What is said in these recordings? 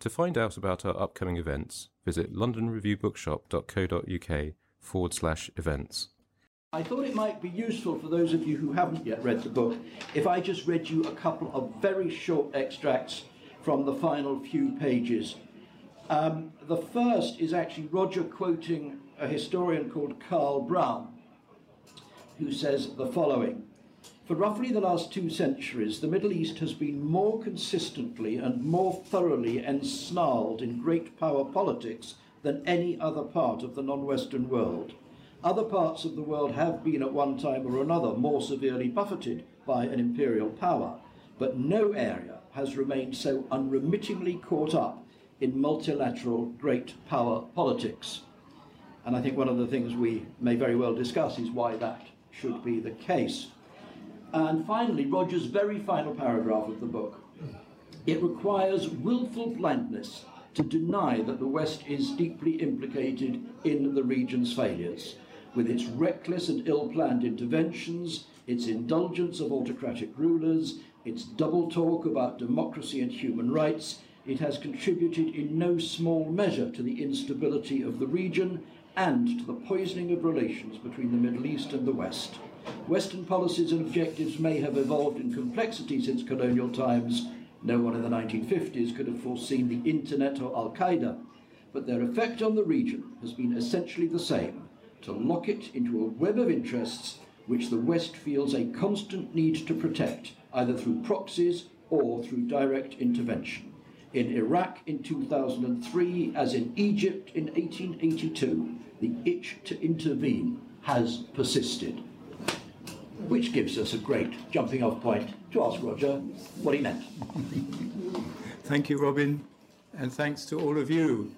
To find out about our upcoming events, visit londonreviewbookshop.co.uk forward slash events. I thought it might be useful for those of you who haven't yet read the book if I just read you a couple of very short extracts from the final few pages. Um, the first is actually Roger quoting a historian called Carl Brown, who says the following For roughly the last two centuries, the Middle East has been more consistently and more thoroughly ensnarled in great power politics than any other part of the non Western world. Other parts of the world have been at one time or another more severely buffeted by an imperial power, but no area has remained so unremittingly caught up in multilateral great power politics. And I think one of the things we may very well discuss is why that should be the case. And finally, Roger's very final paragraph of the book. It requires willful blindness to deny that the West is deeply implicated in the region's failures, with its reckless and ill planned interventions, its indulgence of autocratic rulers, its double talk about democracy and human rights, it has contributed in no small measure to the instability of the region and to the poisoning of relations between the Middle East and the West. Western policies and objectives may have evolved in complexity since colonial times. No one in the 1950s could have foreseen the internet or Al Qaeda, but their effect on the region has been essentially the same to lock it into a web of interests which the West feels a constant need to protect either through proxies or through direct intervention. In Iraq in 2003, as in Egypt in 1882, the itch to intervene has persisted. Which gives us a great jumping off point to ask Roger what he meant. Thank you, Robin, and thanks to all of you.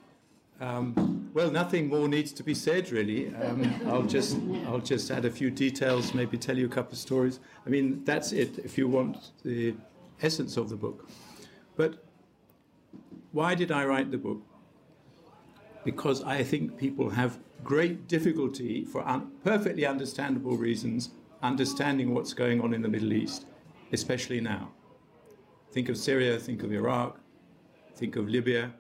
Um, well, nothing more needs to be said, really. Um, I'll just I'll just add a few details, maybe tell you a couple of stories. I mean, that's it. If you want the essence of the book, but why did I write the book? Because I think people have great difficulty, for un- perfectly understandable reasons, understanding what's going on in the Middle East, especially now. Think of Syria, think of Iraq, think of Libya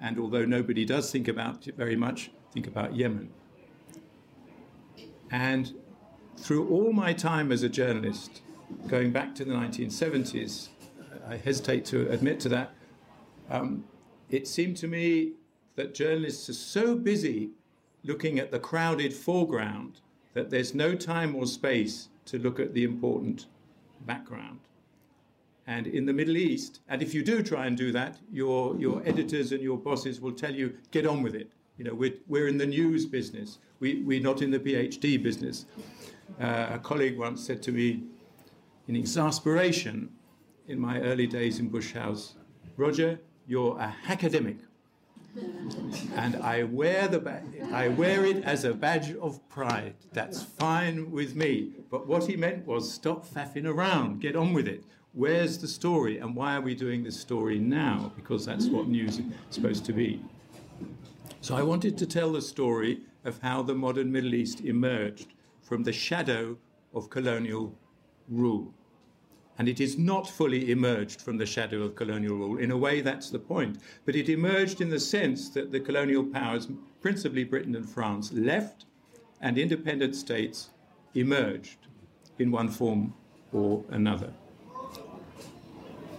and although nobody does think about it very much, think about Yemen. And through all my time as a journalist, going back to the 1970s, I hesitate to admit to that, um, it seemed to me that journalists are so busy looking at the crowded foreground that there's no time or space to look at the important background. And in the Middle East, and if you do try and do that, your, your editors and your bosses will tell you, get on with it. You know, we're, we're in the news business. We, we're not in the PhD business. Uh, a colleague once said to me, in exasperation, in my early days in Bush House, Roger, you're a academic. And I wear, the I wear it as a badge of pride. That's fine with me. But what he meant was stop faffing around, get on with it where's the story and why are we doing this story now? Because that's what news is supposed to be. So I wanted to tell the story of how the modern Middle East emerged from the shadow of colonial rule. And it is not fully emerged from the shadow of colonial rule. In a way, that's the point. But it emerged in the sense that the colonial powers, principally Britain and France, left and independent states emerged in one form or another.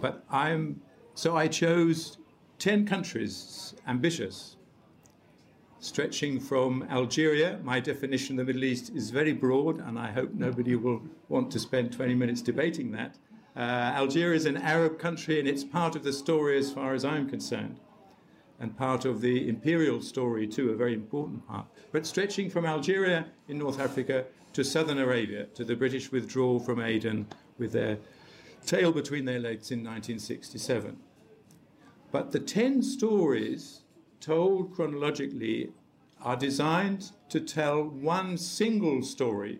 But I'm so I chose 10 countries ambitious, stretching from Algeria. My definition of the Middle East is very broad, and I hope nobody will want to spend 20 minutes debating that. Uh, Algeria is an Arab country, and it's part of the story as far as I'm concerned, and part of the imperial story, too, a very important part. But stretching from Algeria in North Africa to southern Arabia, to the British withdrawal from Aden with their tail between their legs in 1967. But the 10 stories told chronologically are designed to tell one single story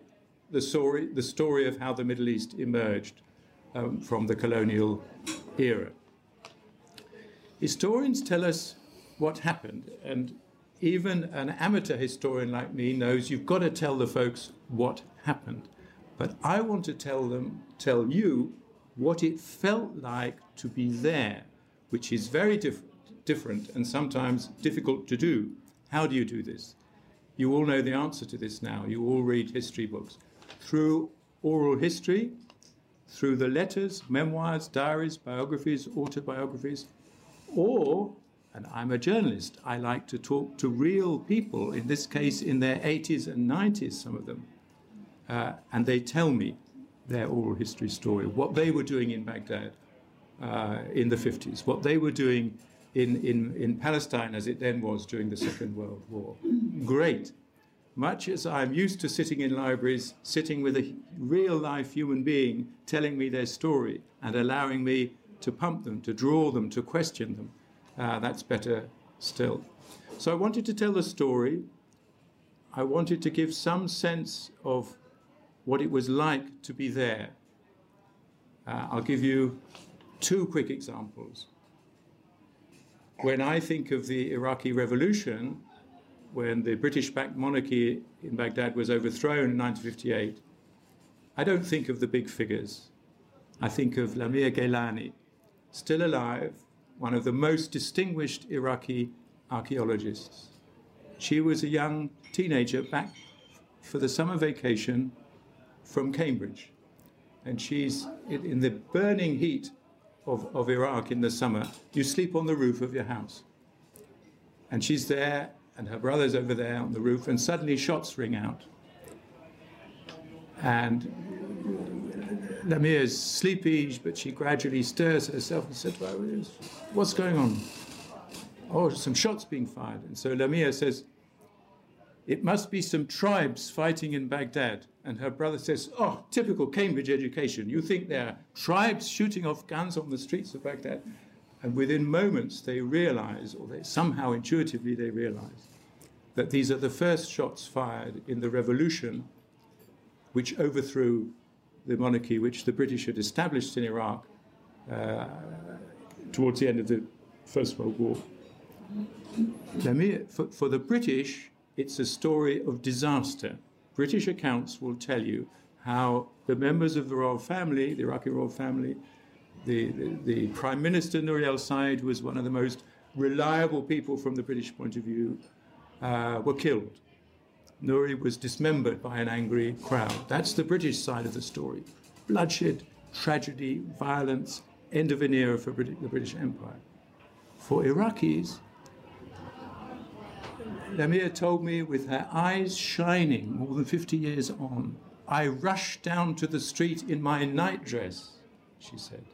the story, the story of how the Middle East emerged um, from the colonial era. Historians tell us what happened, and even an amateur historian like me knows you've got to tell the folks what happened. But I want to tell them, tell you what it felt like to be there, which is very diff- different and sometimes difficult to do. How do you do this? You all know the answer to this now. You all read history books. Through oral history, through the letters, memoirs, diaries, biographies, autobiographies, or, and I'm a journalist, I like to talk to real people, in this case in their 80s and 90s, some of them, uh, and they tell me their oral history story, what they were doing in Baghdad uh, in the 50s, what they were doing in, in, in Palestine as it then was during the Second World War. Great. Much as I'm used to sitting in libraries, sitting with a real life human being telling me their story and allowing me to pump them, to draw them, to question them, uh, that's better still. So I wanted to tell the story. I wanted to give some sense of what it was like to be there. Uh, I'll give you two quick examples. When I think of the Iraqi revolution, when the British backed monarchy in Baghdad was overthrown in 1958, I don't think of the big figures. I think of Lamia Gailani, still alive, one of the most distinguished Iraqi archaeologists. She was a young teenager back for the summer vacation from Cambridge. And she's in the burning heat of, of Iraq in the summer. You sleep on the roof of your house. And she's there, and her brother's over there on the roof, and suddenly shots ring out. And Lamia's sleepy, but she gradually stirs herself and says, What's going on? Oh, some shots being fired. And so Lamia says, It must be some tribes fighting in Baghdad. And her brother says, Oh, typical Cambridge education. You think there are tribes shooting off guns on the streets of Baghdad? And within moments, they realize, or they somehow intuitively they realize, that these are the first shots fired in the revolution which overthrew the monarchy which the British had established in Iraq uh, towards the end of the First World War. For, for the British, it's a story of disaster British accounts will tell you how the members of the royal family, the Iraqi royal family, the, the, the Prime Minister Nouri al Said, who was one of the most reliable people from the British point of view, uh, were killed. Nouri was dismembered by an angry crowd. That's the British side of the story. Bloodshed, tragedy, violence, end of an era for Brit- the British Empire. For Iraqis, Lamia told me with her eyes shining more than 50 years on, I rushed down to the street in my nightdress, she said.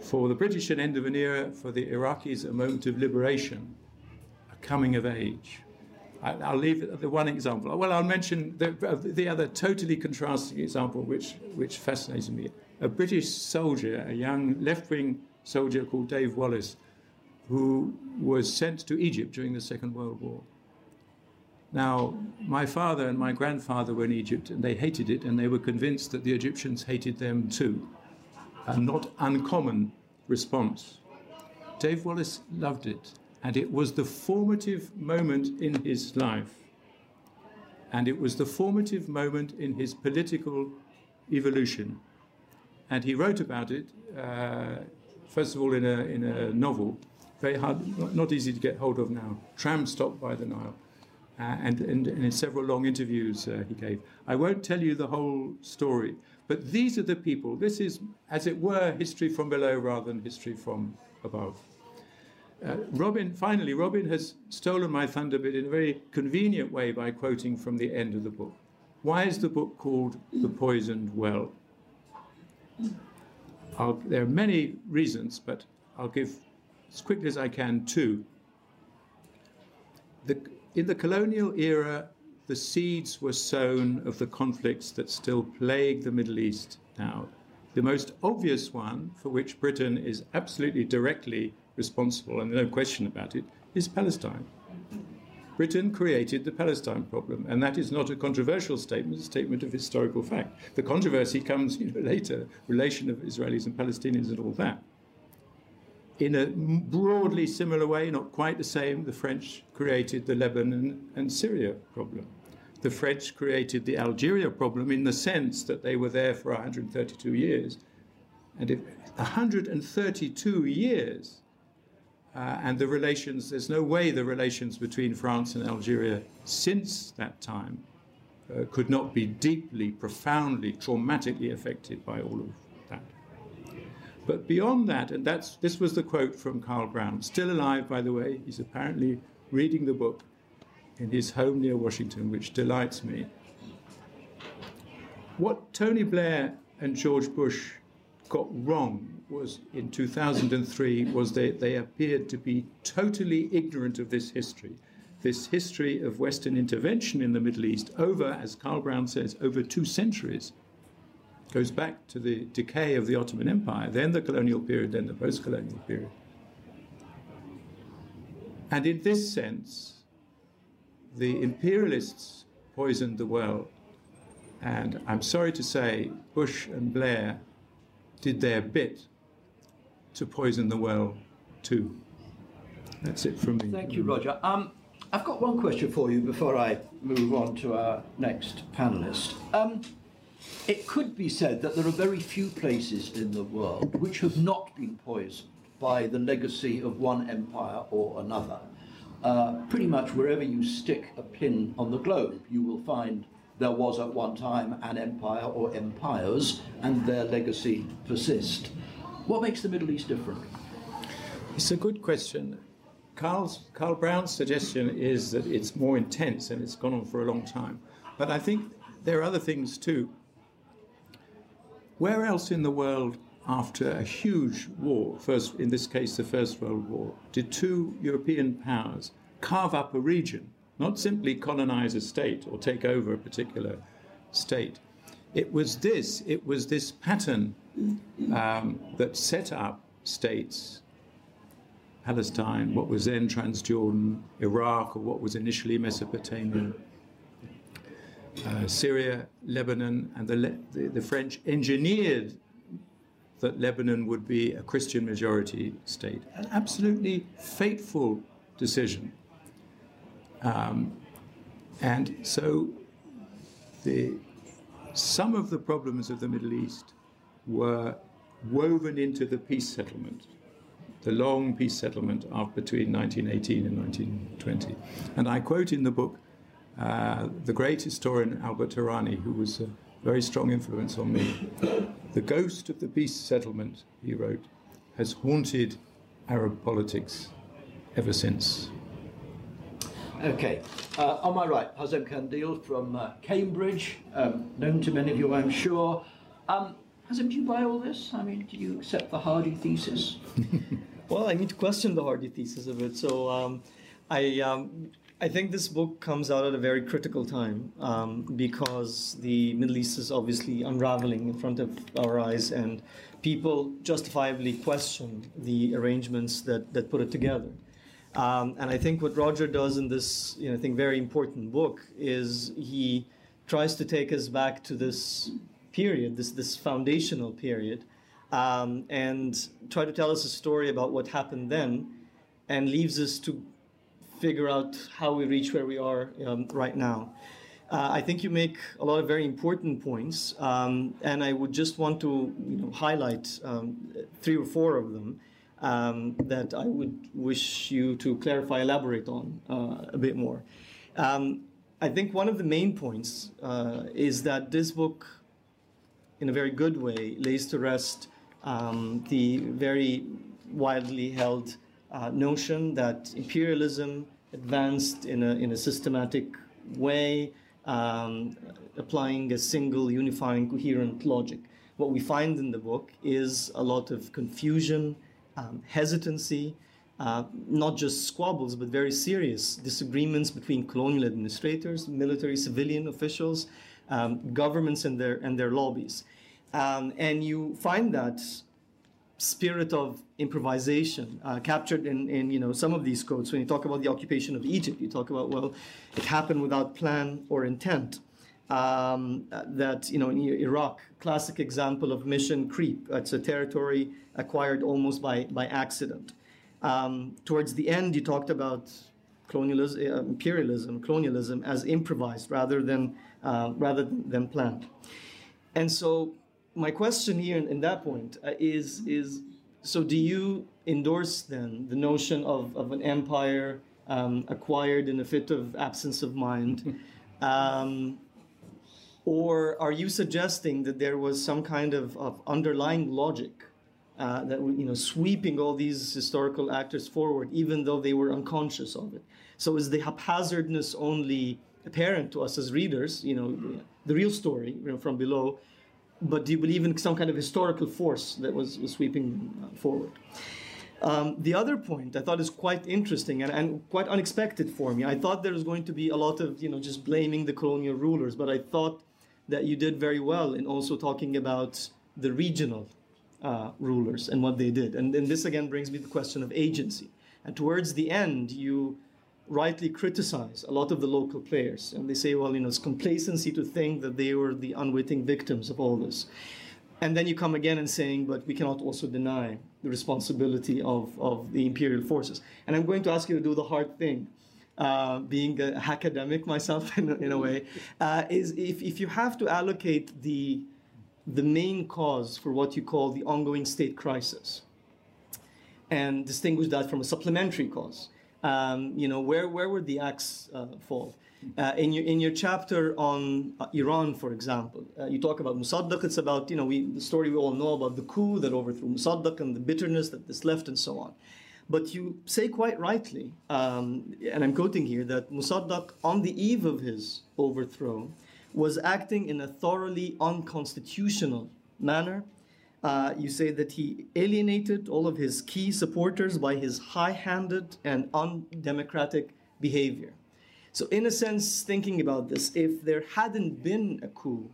For the British, an end of an era, for the Iraqis, a moment of liberation, a coming of age. I, will leave the one example. Well, I'll mention the, uh, the other totally contrasting example, which, which fascinated me. A British soldier, a young left wing soldier called Dave Wallace, who was sent to Egypt during the Second World War. Now, my father and my grandfather were in Egypt and they hated it and they were convinced that the Egyptians hated them too. A not uncommon response. Dave Wallace loved it and it was the formative moment in his life. And it was the formative moment in his political evolution. and he wrote about it, uh, first of all, in a, in a novel, very hard, not easy to get hold of now, Tram Stop by the Nile. Uh, and, and, and, in several long interviews uh, he gave. I won't tell you the whole story, but these are the people. This is, as it were, history from below rather than history from above. Uh, Robin, finally, Robin has stolen my thunder bit in a very convenient way by quoting from the end of the book. Why is the book called The Poisoned Well? I'll, there are many reasons, but I'll give as quickly as I can two. The, in the colonial era, the seeds were sown of the conflicts that still plague the Middle East now. The most obvious one, for which Britain is absolutely directly responsible, and no question about it, is Palestine. Britain created the Palestine problem, and that is not a controversial statement, it's a statement of historical fact. The controversy comes you know, later, relation of Israelis and Palestinians and all that. In a broadly similar way, not quite the same, the French created the Lebanon and Syria problem. The French created the Algeria problem in the sense that they were there for 132 years. And if 132 years uh, and the relations, there's no way the relations between France and Algeria since that time uh, could not be deeply, profoundly, traumatically affected by all of. But beyond that, and that's, this was the quote from Carl Brown, still alive, by the way, he's apparently reading the book in his home near Washington, which delights me. What Tony Blair and George Bush got wrong was in 2003 was they, they appeared to be totally ignorant of this history, this history of Western intervention in the Middle East over, as Carl Brown says, over two centuries. Goes back to the decay of the Ottoman Empire, then the colonial period, then the post colonial period. And in this sense, the imperialists poisoned the well. And I'm sorry to say, Bush and Blair did their bit to poison the well too. That's it from me. Thank you, Roger. Um, I've got one question for you before I move on to our next panelist. Um, it could be said that there are very few places in the world which have not been poisoned by the legacy of one empire or another. Uh, pretty much wherever you stick a pin on the globe, you will find there was at one time an empire or empires, and their legacy persist. What makes the Middle East different? It's a good question. Carl's, Carl Brown's suggestion is that it's more intense and it's gone on for a long time. But I think there are other things too. Where else in the world, after a huge war, first in this case the First World War, did two European powers carve up a region, not simply colonize a state or take over a particular state? It was this, it was this pattern um, that set up states Palestine, what was then Transjordan, Iraq, or what was initially Mesopotamia, uh, Syria, Lebanon, and the, the, the, French engineered that Lebanon would be a Christian majority state. An absolutely fateful decision. Um, and so the, some of the problems of the Middle East were woven into the peace settlement, the long peace settlement of between 1918 and 1920. And I quote in the book uh, the great historian Albert Hourani, who was a very strong influence on me. The ghost of the peace settlement, he wrote, has haunted Arab politics ever since. Okay, uh, on my right, Hazem Kandil from uh, Cambridge, um, known to many of you, I'm sure. Um, Hazem, do you buy all this? I mean, do you accept the Hardy thesis? well, I need to question the Hardy thesis of it. So um, I, um, I think this book comes out at a very critical time um, because the Middle East is obviously unraveling in front of our eyes, and people justifiably question the arrangements that, that put it together. Um, and I think what Roger does in this, you know, I think very important book is he tries to take us back to this period, this this foundational period, um, and try to tell us a story about what happened then, and leaves us to figure out how we reach where we are um, right now. Uh, I think you make a lot of very important points, um, and I would just want to you know, highlight um, three or four of them um, that I would wish you to clarify, elaborate on uh, a bit more. Um, I think one of the main points uh, is that this book, in a very good way, lays to rest um, the very widely held uh, notion that imperialism advanced in a, in a systematic way, um, applying a single, unifying, coherent logic. What we find in the book is a lot of confusion, um, hesitancy, uh, not just squabbles, but very serious disagreements between colonial administrators, military, civilian officials, um, governments, and their and their lobbies. Um, and you find that spirit of improvisation uh, captured in, in you know some of these quotes. When you talk about the occupation of Egypt, you talk about well, it happened without plan or intent. Um, that you know in Iraq, classic example of mission creep. It's a territory acquired almost by by accident. Um, towards the end, you talked about colonialism, uh, imperialism, colonialism as improvised rather than uh, rather than planned. And so, my question here in, in that point uh, is is so do you endorse then the notion of, of an empire um, acquired in a fit of absence of mind? Um, or are you suggesting that there was some kind of, of underlying logic uh, that you know sweeping all these historical actors forward, even though they were unconscious of it. So is the haphazardness only apparent to us as readers? You know, the real story you know, from below. But do you believe in some kind of historical force that was, was sweeping uh, forward? Um, the other point I thought is quite interesting and, and, quite unexpected for me. I thought there was going to be a lot of, you know, just blaming the colonial rulers, but I thought that you did very well in also talking about the regional uh, rulers and what they did. And then this again brings me to the question of agency. And towards the end, you rightly criticize a lot of the local players. And they say, well, you know, it's complacency to think that they were the unwitting victims of all this. And then you come again and saying, but we cannot also deny the responsibility of, of the imperial forces. And I'm going to ask you to do the hard thing. Uh, being a academic myself in a, in a way, uh, is if, if you have to allocate the the main cause for what you call the ongoing state crisis and distinguish that from a supplementary cause. Um, you know, where, where would the axe uh, fall? Uh, in, your, in your chapter on uh, Iran, for example, uh, you talk about Mossadegh. It's about, you know, we, the story we all know about the coup that overthrew Mossadegh and the bitterness that this left and so on. But you say quite rightly, um, and I'm quoting here, that Mossadegh, on the eve of his overthrow, was acting in a thoroughly unconstitutional manner. Uh, you say that he alienated all of his key supporters by his high handed and undemocratic behavior. So, in a sense, thinking about this, if there hadn't been a coup,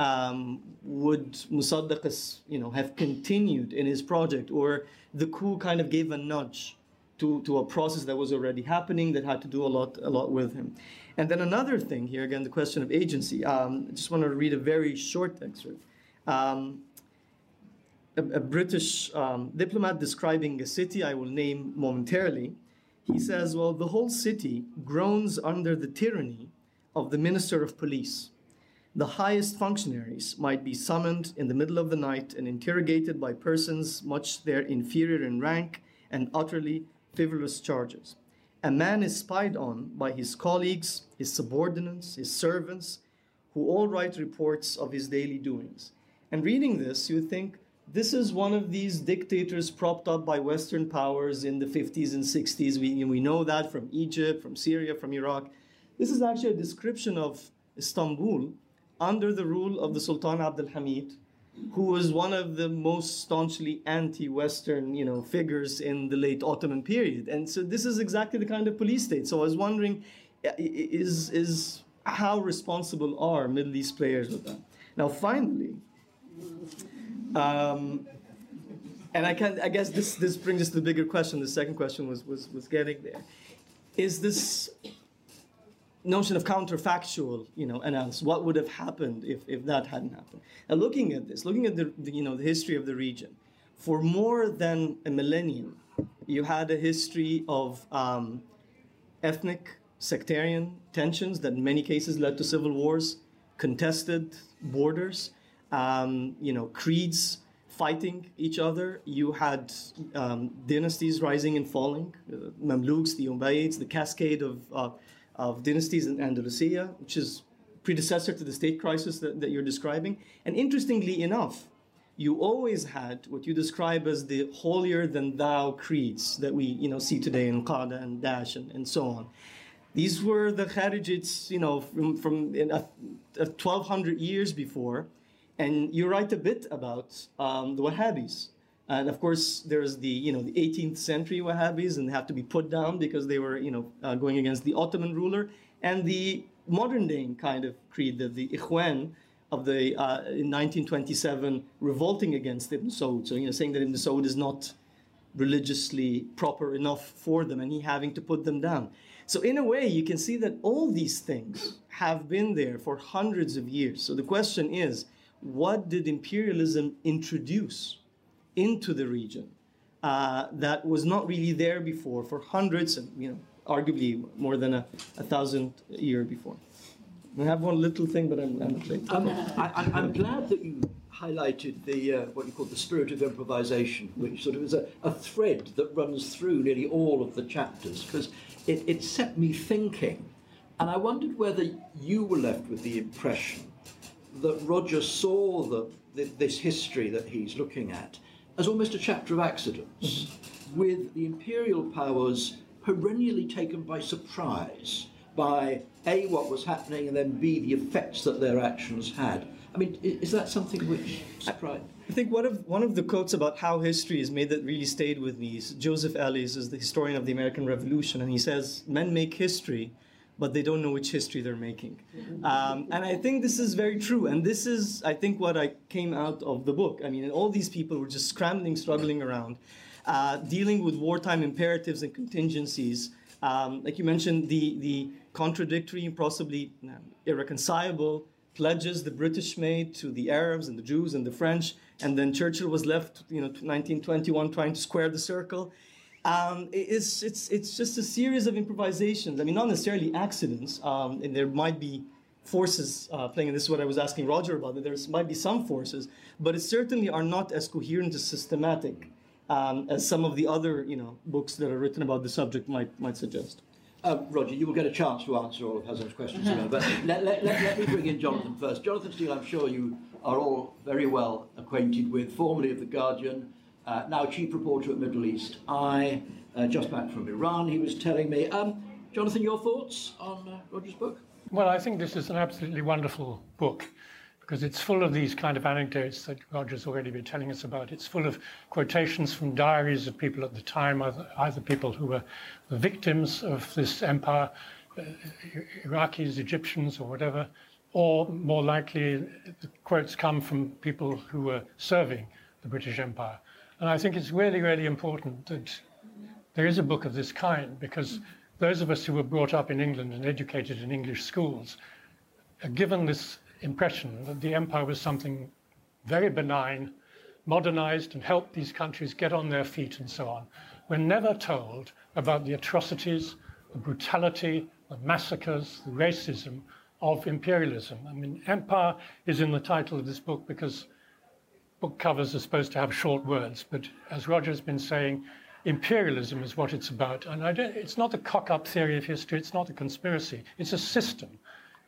um, would Mossadegh you know, have continued in his project, or the coup kind of gave a nudge to, to a process that was already happening that had to do a lot, a lot with him? And then another thing here, again, the question of agency. Um, I just want to read a very short excerpt. Um, a, a, British um, diplomat describing a city I will name momentarily, he says, Well, the whole city groans under the tyranny of the Minister of Police. The highest functionaries might be summoned in the middle of the night and interrogated by persons much their inferior in rank and utterly frivolous charges. A man is spied on by his colleagues, his subordinates, his servants, who all write reports of his daily doings. And reading this, you think this is one of these dictators propped up by Western powers in the 50s and 60s. We, we know that from Egypt, from Syria, from Iraq. This is actually a description of Istanbul under the rule of the Sultan Abdul Hamid, who was one of the most staunchly anti-Western, you know, figures in the late Ottoman period. And so this is exactly the kind of police state. So I was wondering, is is how responsible are Middle East players with that? Now, finally, um, and I can I guess this this brings us to the bigger question. The second question was was was getting there. Is this notion of counterfactual, you know, analysis. What would have happened if, if that hadn't happened? And looking at this, looking at the, the, you know the history of the region, for more than a millennium, you had a history of um, ethnic sectarian tensions that in many cases led to civil wars, contested borders, um, you know, creeds fighting each other. You had um, dynasties rising and falling, uh, Mamluks, the Umayyads, the cascade of, uh, of dynasties in Andalusia, which is predecessor to the state crisis that, that you're describing. And interestingly enough, you always had what you describe as the holier than thou creeds that we you know see today in Qaeda and Daesh and, and so on. These were the Kharijites, you know, from, from a, a 1200 years before. And you write a bit about um, the Wahhabis. And of course, there's the, you know, the 18th century Wahhabis and they have to be put down because they were, you know, uh, going against the Ottoman ruler. And the modern day kind of creed, the, the Ikhwan of the, uh, in 1927, revolting against Ibn Saud. So, you know, saying that Ibn Saud is not religiously proper enough for them and he having to put them down. So, in a way, you can see that all these things have been there for hundreds of years. So, the question is what did imperialism introduce into the region uh, that was not really there before for hundreds and, you know, arguably more than a, a thousand year before? I have one little thing, but I'm, I'm late. Um, I, am glad that you highlighted the uh, what you call the spirit of improvisation, which sort of is a, a thread that runs through nearly all of the chapters, because it, it set me thinking. And I wondered whether you were left with the impression that Roger saw the, the, this history that he's looking at as almost a chapter of accidents, mm-hmm. with the imperial powers perennially taken by surprise by A, what was happening, and then B, the effects that their actions had. I mean, is that something which surprised? I think one of one of the quotes about how history is made that really stayed with me is Joseph Ellis is the historian of the American Revolution, and he says men make history, but they don't know which history they're making. Um, and I think this is very true, and this is I think what I came out of the book. I mean, all these people were just scrambling, struggling around, uh, dealing with wartime imperatives and contingencies. Um, like you mentioned, the the contradictory and possibly irreconcilable pledges the British made to the Arabs and the Jews and the French, and then Churchill was left, you know, 1921 trying to square the circle. Um, it's, it's, it's just a series of improvisations. I mean, not necessarily accidents, um, and there might be forces uh, playing, and this is what I was asking Roger about, that there might be some forces, but it certainly are not as coherent as systematic um, as some of the other, you know, books that are written about the subject might, might suggest. Um, Roger, you will get a chance to answer all of Hazem's questions, uh-huh. but let, let, let, let, me bring in Jonathan first. Jonathan Steele, I'm sure you are all very well acquainted with, formerly of The Guardian, uh, now chief reporter at Middle East Eye, uh, just back from Iran, he was telling me. Um, Jonathan, your thoughts on uh, Roger's book? Well, I think this is an absolutely wonderful book because it's full of these kind of anecdotes that Roger's already been telling us about. It's full of quotations from diaries of people at the time, either, either people who were the victims of this empire, uh, Iraqis, Egyptians, or whatever, or more likely, the quotes come from people who were serving the British Empire. And I think it's really, really important that there is a book of this kind because those of us who were brought up in England and educated in English schools are given this impression that the empire was something very benign, modernized, and helped these countries get on their feet and so on. We're never told about the atrocities, the brutality, the massacres, the racism of imperialism. I mean, empire is in the title of this book because book covers are supposed to have short words, but as Roger's been saying, imperialism is what it's about. And it's not a cock up theory of history, it's not a conspiracy, it's a system.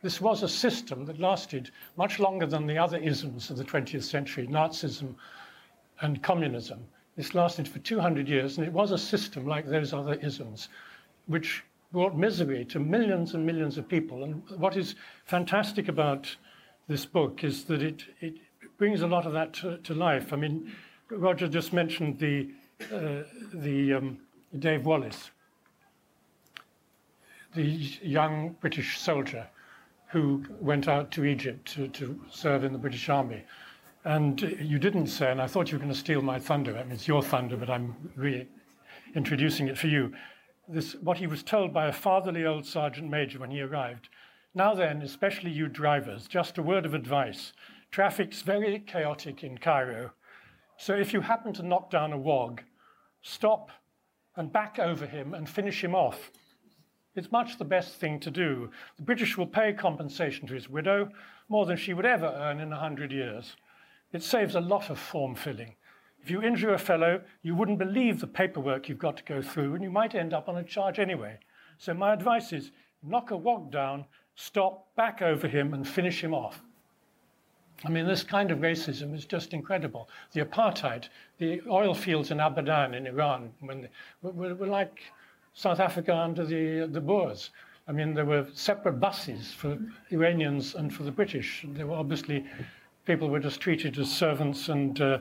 This was a system that lasted much longer than the other isms of the 20th century, Nazism and communism. This lasted for 200 years, and it was a system like those other isms, which brought misery to millions and millions of people. And what is fantastic about this book is that it, it brings a lot of that to, to life. I mean, Roger just mentioned the, uh, the um, Dave Wallace, the young British soldier who went out to Egypt to, to serve in the British Army. And you didn't say, and I thought you were going to steal my thunder. I mean, it's your thunder, but I'm reintroducing it for you. This, what he was told by a fatherly old sergeant major when he arrived. Now then, especially you drivers, just a word of advice. Traffic's very chaotic in Cairo. So if you happen to knock down a wog, stop and back over him and finish him off. It's much the best thing to do. The British will pay compensation to his widow, more than she would ever earn in a hundred years. It saves a lot of form filling. If you injure a fellow, you wouldn't believe the paperwork you've got to go through, and you might end up on a charge anyway. So my advice is knock a wog down, stop, back over him, and finish him off. I mean, this kind of racism is just incredible. The apartheid, the oil fields in Abadan in Iran, when they, were, were like South Africa under the, the Boers. I mean, there were separate buses for Iranians and for the British. There were obviously people were just treated as servants and, uh,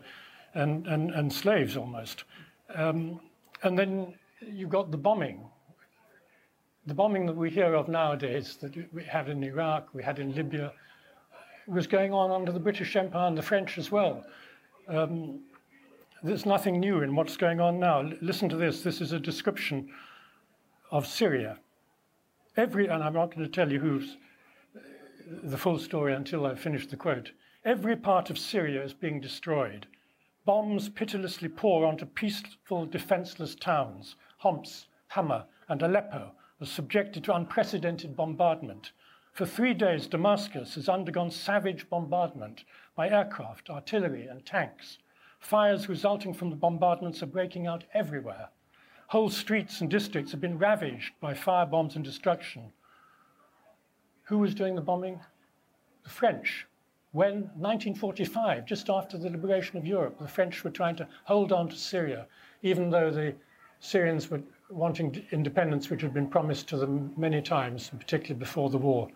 and, and, and slaves almost. Um, and then you got the bombing. The bombing that we hear of nowadays, that we had in Iraq, we had in Libya, was going on under the British Empire and the French as well. Um, there's nothing new in what's going on now. L- listen to this. This is a description of Syria. Every, and I'm not going to tell you who's the full story until I finish the quote. Every part of Syria is being destroyed. Bombs pitilessly pour onto peaceful, defenseless towns. Homs, Hama, and Aleppo are subjected to unprecedented bombardment. For three days, Damascus has undergone savage bombardment by aircraft, artillery, and tanks. Fires resulting from the bombardments are breaking out everywhere. Whole streets and districts have been ravaged by fire bombs and destruction. Who was doing the bombing? The French. When 1945, just after the liberation of Europe, the French were trying to hold on to Syria, even though the Syrians were wanting independence, which had been promised to them many times, particularly before the war.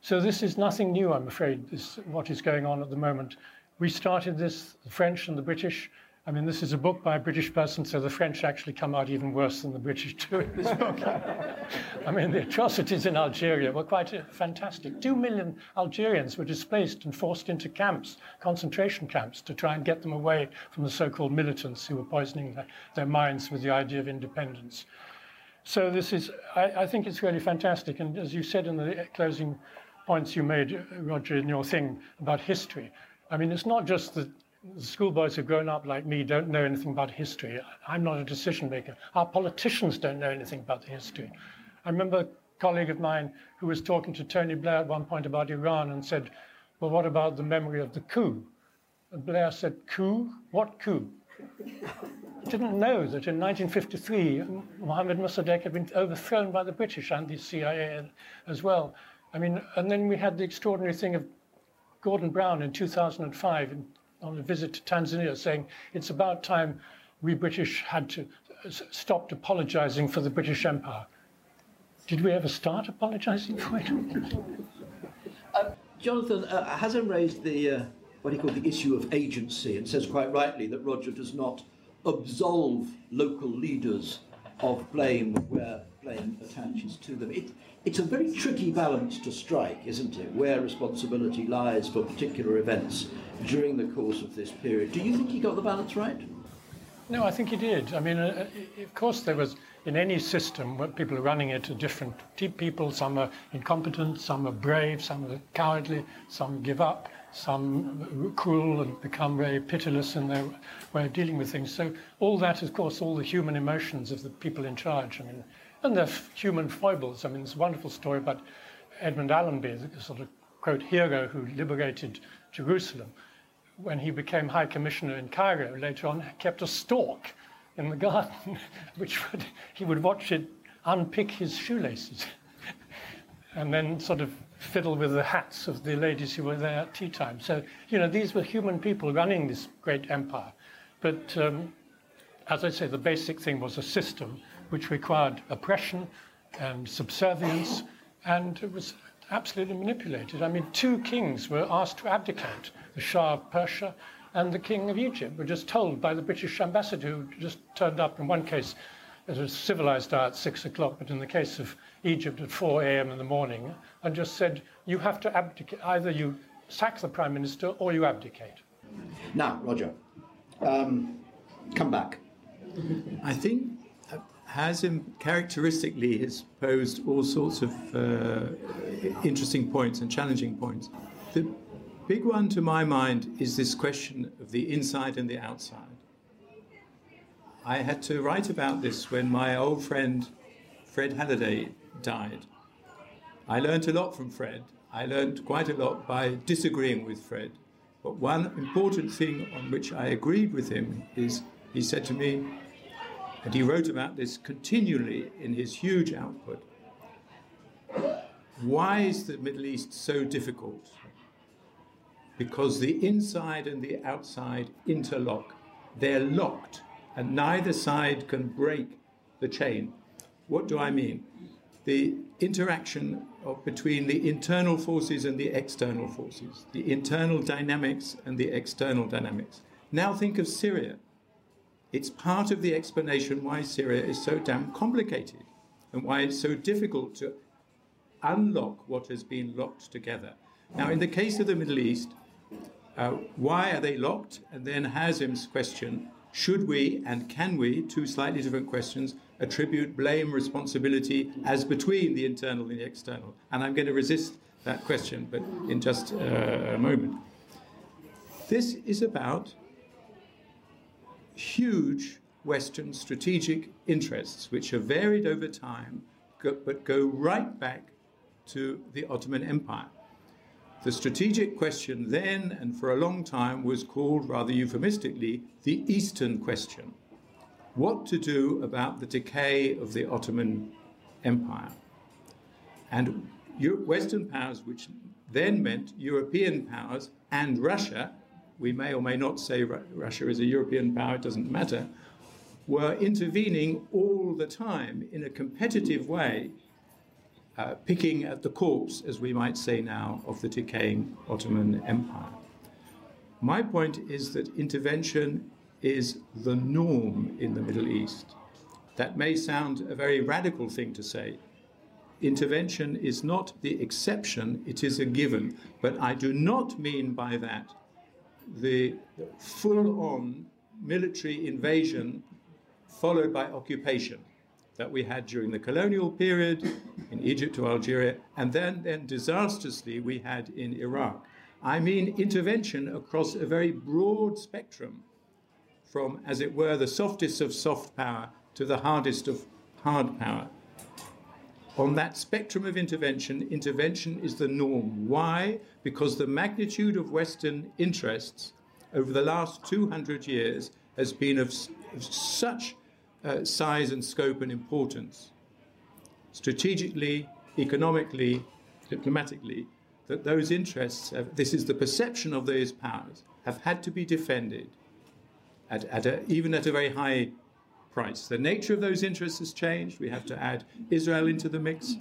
So this is nothing new, I'm afraid, this, what is going on at the moment. We started this, the French and the British, I mean, this is a book by a British person, so the French actually come out even worse than the British do in this book. I mean, the atrocities in Algeria were quite uh, fantastic. Two million Algerians were displaced and forced into camps, concentration camps, to try and get them away from the so called militants who were poisoning their, their minds with the idea of independence. So, this is, I, I think it's really fantastic. And as you said in the closing points you made, uh, Roger, in your thing about history, I mean, it's not just that schoolboys who've grown up like me don't know anything about history. I'm not a decision maker. Our politicians don't know anything about the history. I remember a colleague of mine who was talking to Tony Blair at one point about Iran and said, Well, what about the memory of the coup? And Blair said, Coup? What coup? didn't know that in 1953, Mohammed Mossadegh had been overthrown by the British and the CIA as well. I mean, and then we had the extraordinary thing of Gordon Brown in 2005 in on a visit to Tanzania saying it's about time we British had to stopped apologizing for the British Empire. Did we ever start apologizing for it? uh, Jonathan, uh, Hazem raised the uh, what he called the issue of agency and says quite rightly that Roger does not absolve local leaders of blame where blame attaches to them. It, it's a very tricky balance to strike, isn't it, where responsibility lies for particular events during the course of this period. Do you think he got the balance right? No, I think he did. I mean, uh, uh of course, there was in any system where people are running it are different people. Some are incompetent, some are brave, some are cowardly, some give up, some cruel and become very pitiless in their way of dealing with things. So all that, of course, all the human emotions of the people in charge. I mean, and their human foibles. I mean, it's a wonderful story about Edmund Allenby, the sort of quote hero who liberated Jerusalem. When he became High Commissioner in Cairo later on, kept a stork in the garden, which would, he would watch it unpick his shoelaces and then sort of fiddle with the hats of the ladies who were there at tea time. So, you know, these were human people running this great empire. But um, as I say, the basic thing was a system which required oppression and subservience, and it was absolutely manipulated. I mean, two kings were asked to abdicate the Shah of Persia and the King of Egypt were just told by the British ambassador who just turned up in one case at a civilized hour at six o'clock, but in the case of Egypt at 4 a.m. in the morning, and just said, You have to abdicate, either you sack the prime minister or you abdicate. Now, Roger, um, come back. I think Hazem characteristically has posed all sorts of uh, interesting points and challenging points. The big one to my mind is this question of the inside and the outside. I had to write about this when my old friend Fred Halliday died. I learned a lot from Fred. I learned quite a lot by disagreeing with Fred. But one important thing on which I agreed with him is he said to me, and he wrote about this continually in his huge output why is the Middle East so difficult? Because the inside and the outside interlock. They're locked, and neither side can break the chain. What do I mean? The interaction of, between the internal forces and the external forces, the internal dynamics and the external dynamics. Now think of Syria. It's part of the explanation why Syria is so damn complicated and why it's so difficult to unlock what has been locked together. Now, in the case of the Middle East, uh, why are they locked? And then Hazem's question should we and can we, two slightly different questions, attribute blame, responsibility as between the internal and the external? And I'm going to resist that question, but in just uh, a moment. This is about huge Western strategic interests, which have varied over time, but go right back to the Ottoman Empire. The strategic question then and for a long time was called, rather euphemistically, the Eastern question. What to do about the decay of the Ottoman Empire? And Western powers, which then meant European powers and Russia, we may or may not say Russia is a European power, it doesn't matter, were intervening all the time in a competitive way uh, picking at the corpse, as we might say now, of the decaying Ottoman Empire. My point is that intervention is the norm in the Middle East. That may sound a very radical thing to say. Intervention is not the exception, it is a given. But I do not mean by that the full on military invasion followed by occupation that we had during the colonial period in Egypt to Algeria, and then, then disastrously we had in Iraq. I mean intervention across a very broad spectrum, from, as it were, the softest of soft power to the hardest of hard power. On that spectrum of intervention, intervention is the norm. Why? Because the magnitude of Western interests over the last 200 years has been of, of such uh, size and scope and importance, strategically, economically, diplomatically, that those interests, have, this is the perception of those powers, have had to be defended, at, at a, even at a very high price. The nature of those interests has changed. We have to add Israel into the mix.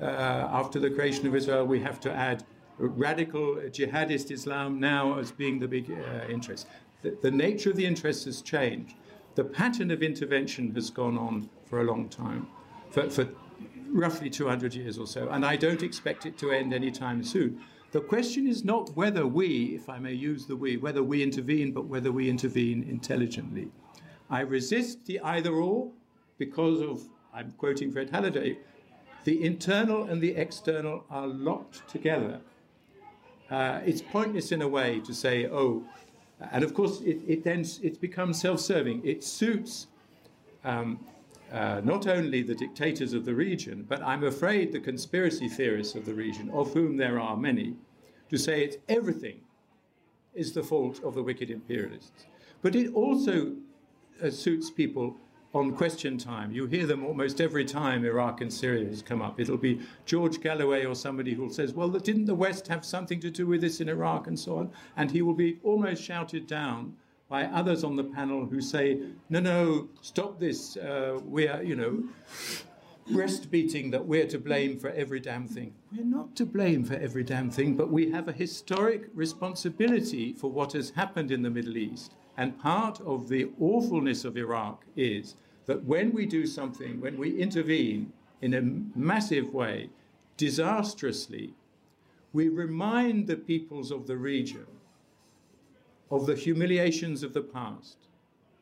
Uh, after the creation of Israel, we have to add radical jihadist Islam now as being the big uh, interest. The, the nature of the interests has changed the pattern of intervention has gone on for a long time, for, for roughly 200 years or so, and I don't expect it to end anytime soon. The question is not whether we, if I may use the we, whether we intervene, but whether we intervene intelligently. I resist the either or because of, I'm quoting Fred Halliday, the internal and the external are locked together. Uh, it's pointless in a way to say, oh, and of course, it, it then it becomes self-serving. It suits um, uh, not only the dictators of the region, but I'm afraid the conspiracy theorists of the region, of whom there are many, to say it's everything is the fault of the wicked imperialists. But it also uh, suits people on question time. You hear them almost every time Iraq and Syria has come up. It'll be George Galloway or somebody who says, well, didn't the West have something to do with this in Iraq and so on? And he will be almost shouted down by others on the panel who say, no, no, stop this. Uh, we're, you know, breast beating that we're to blame for every damn thing. We're not to blame for every damn thing, but we have a historic responsibility for what has happened in the Middle East. And part of the awfulness of Iraq is that when we do something, when we intervene in a massive way, disastrously, we remind the peoples of the region of the humiliations of the past,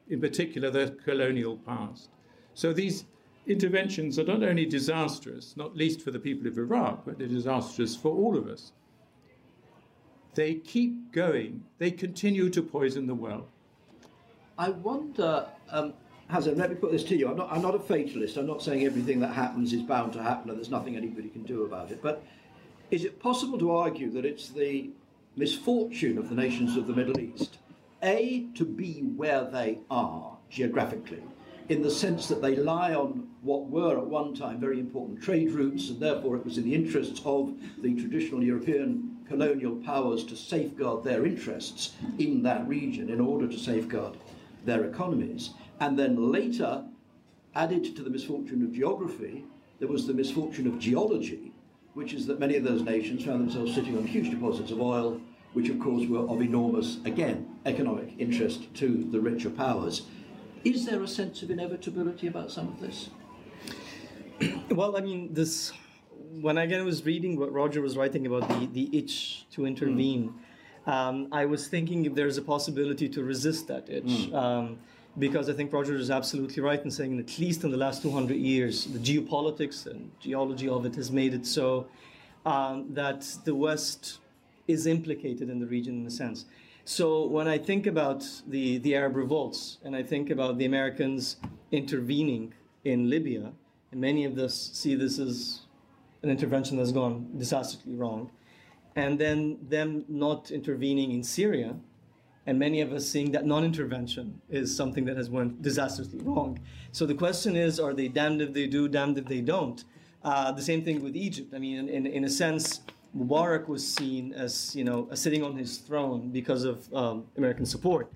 in particular the colonial past. So these interventions are not only disastrous, not least for the people of Iraq, but they're disastrous for all of us. They keep going, they continue to poison the well. I wonder, um, let me put this to you. I'm not, I'm not a fatalist. I'm not saying everything that happens is bound to happen and there's nothing anybody can do about it. But is it possible to argue that it's the misfortune of the nations of the Middle East, A, to be where they are geographically, in the sense that they lie on what were at one time very important trade routes, and therefore it was in the interests of the traditional European colonial powers to safeguard their interests in that region in order to safeguard their economies. And then later, added to the misfortune of geography, there was the misfortune of geology, which is that many of those nations found themselves sitting on huge deposits of oil, which of course were of enormous, again, economic interest to the richer powers. Is there a sense of inevitability about some of this? well, I mean, this when I was reading what Roger was writing about the, the itch to intervene, mm. Um, I was thinking if there's a possibility to resist that itch. Mm. Um, because I think Roger is absolutely right in saying at least in the last 200 years, the geopolitics and geology of it has made it so um, that the West is implicated in the region in a sense. So when I think about the, the Arab revolts and I think about the Americans intervening in Libya, and many of us see this as an intervention that's gone disastrously wrong, and then them not intervening in Syria, and many of us seeing that non-intervention is something that has went disastrously wrong. So the question is, are they damned if they do, damned if they don't? Uh, the same thing with Egypt. I mean, in, in a sense, Mubarak was seen as, you know, sitting on his throne because of um, American support.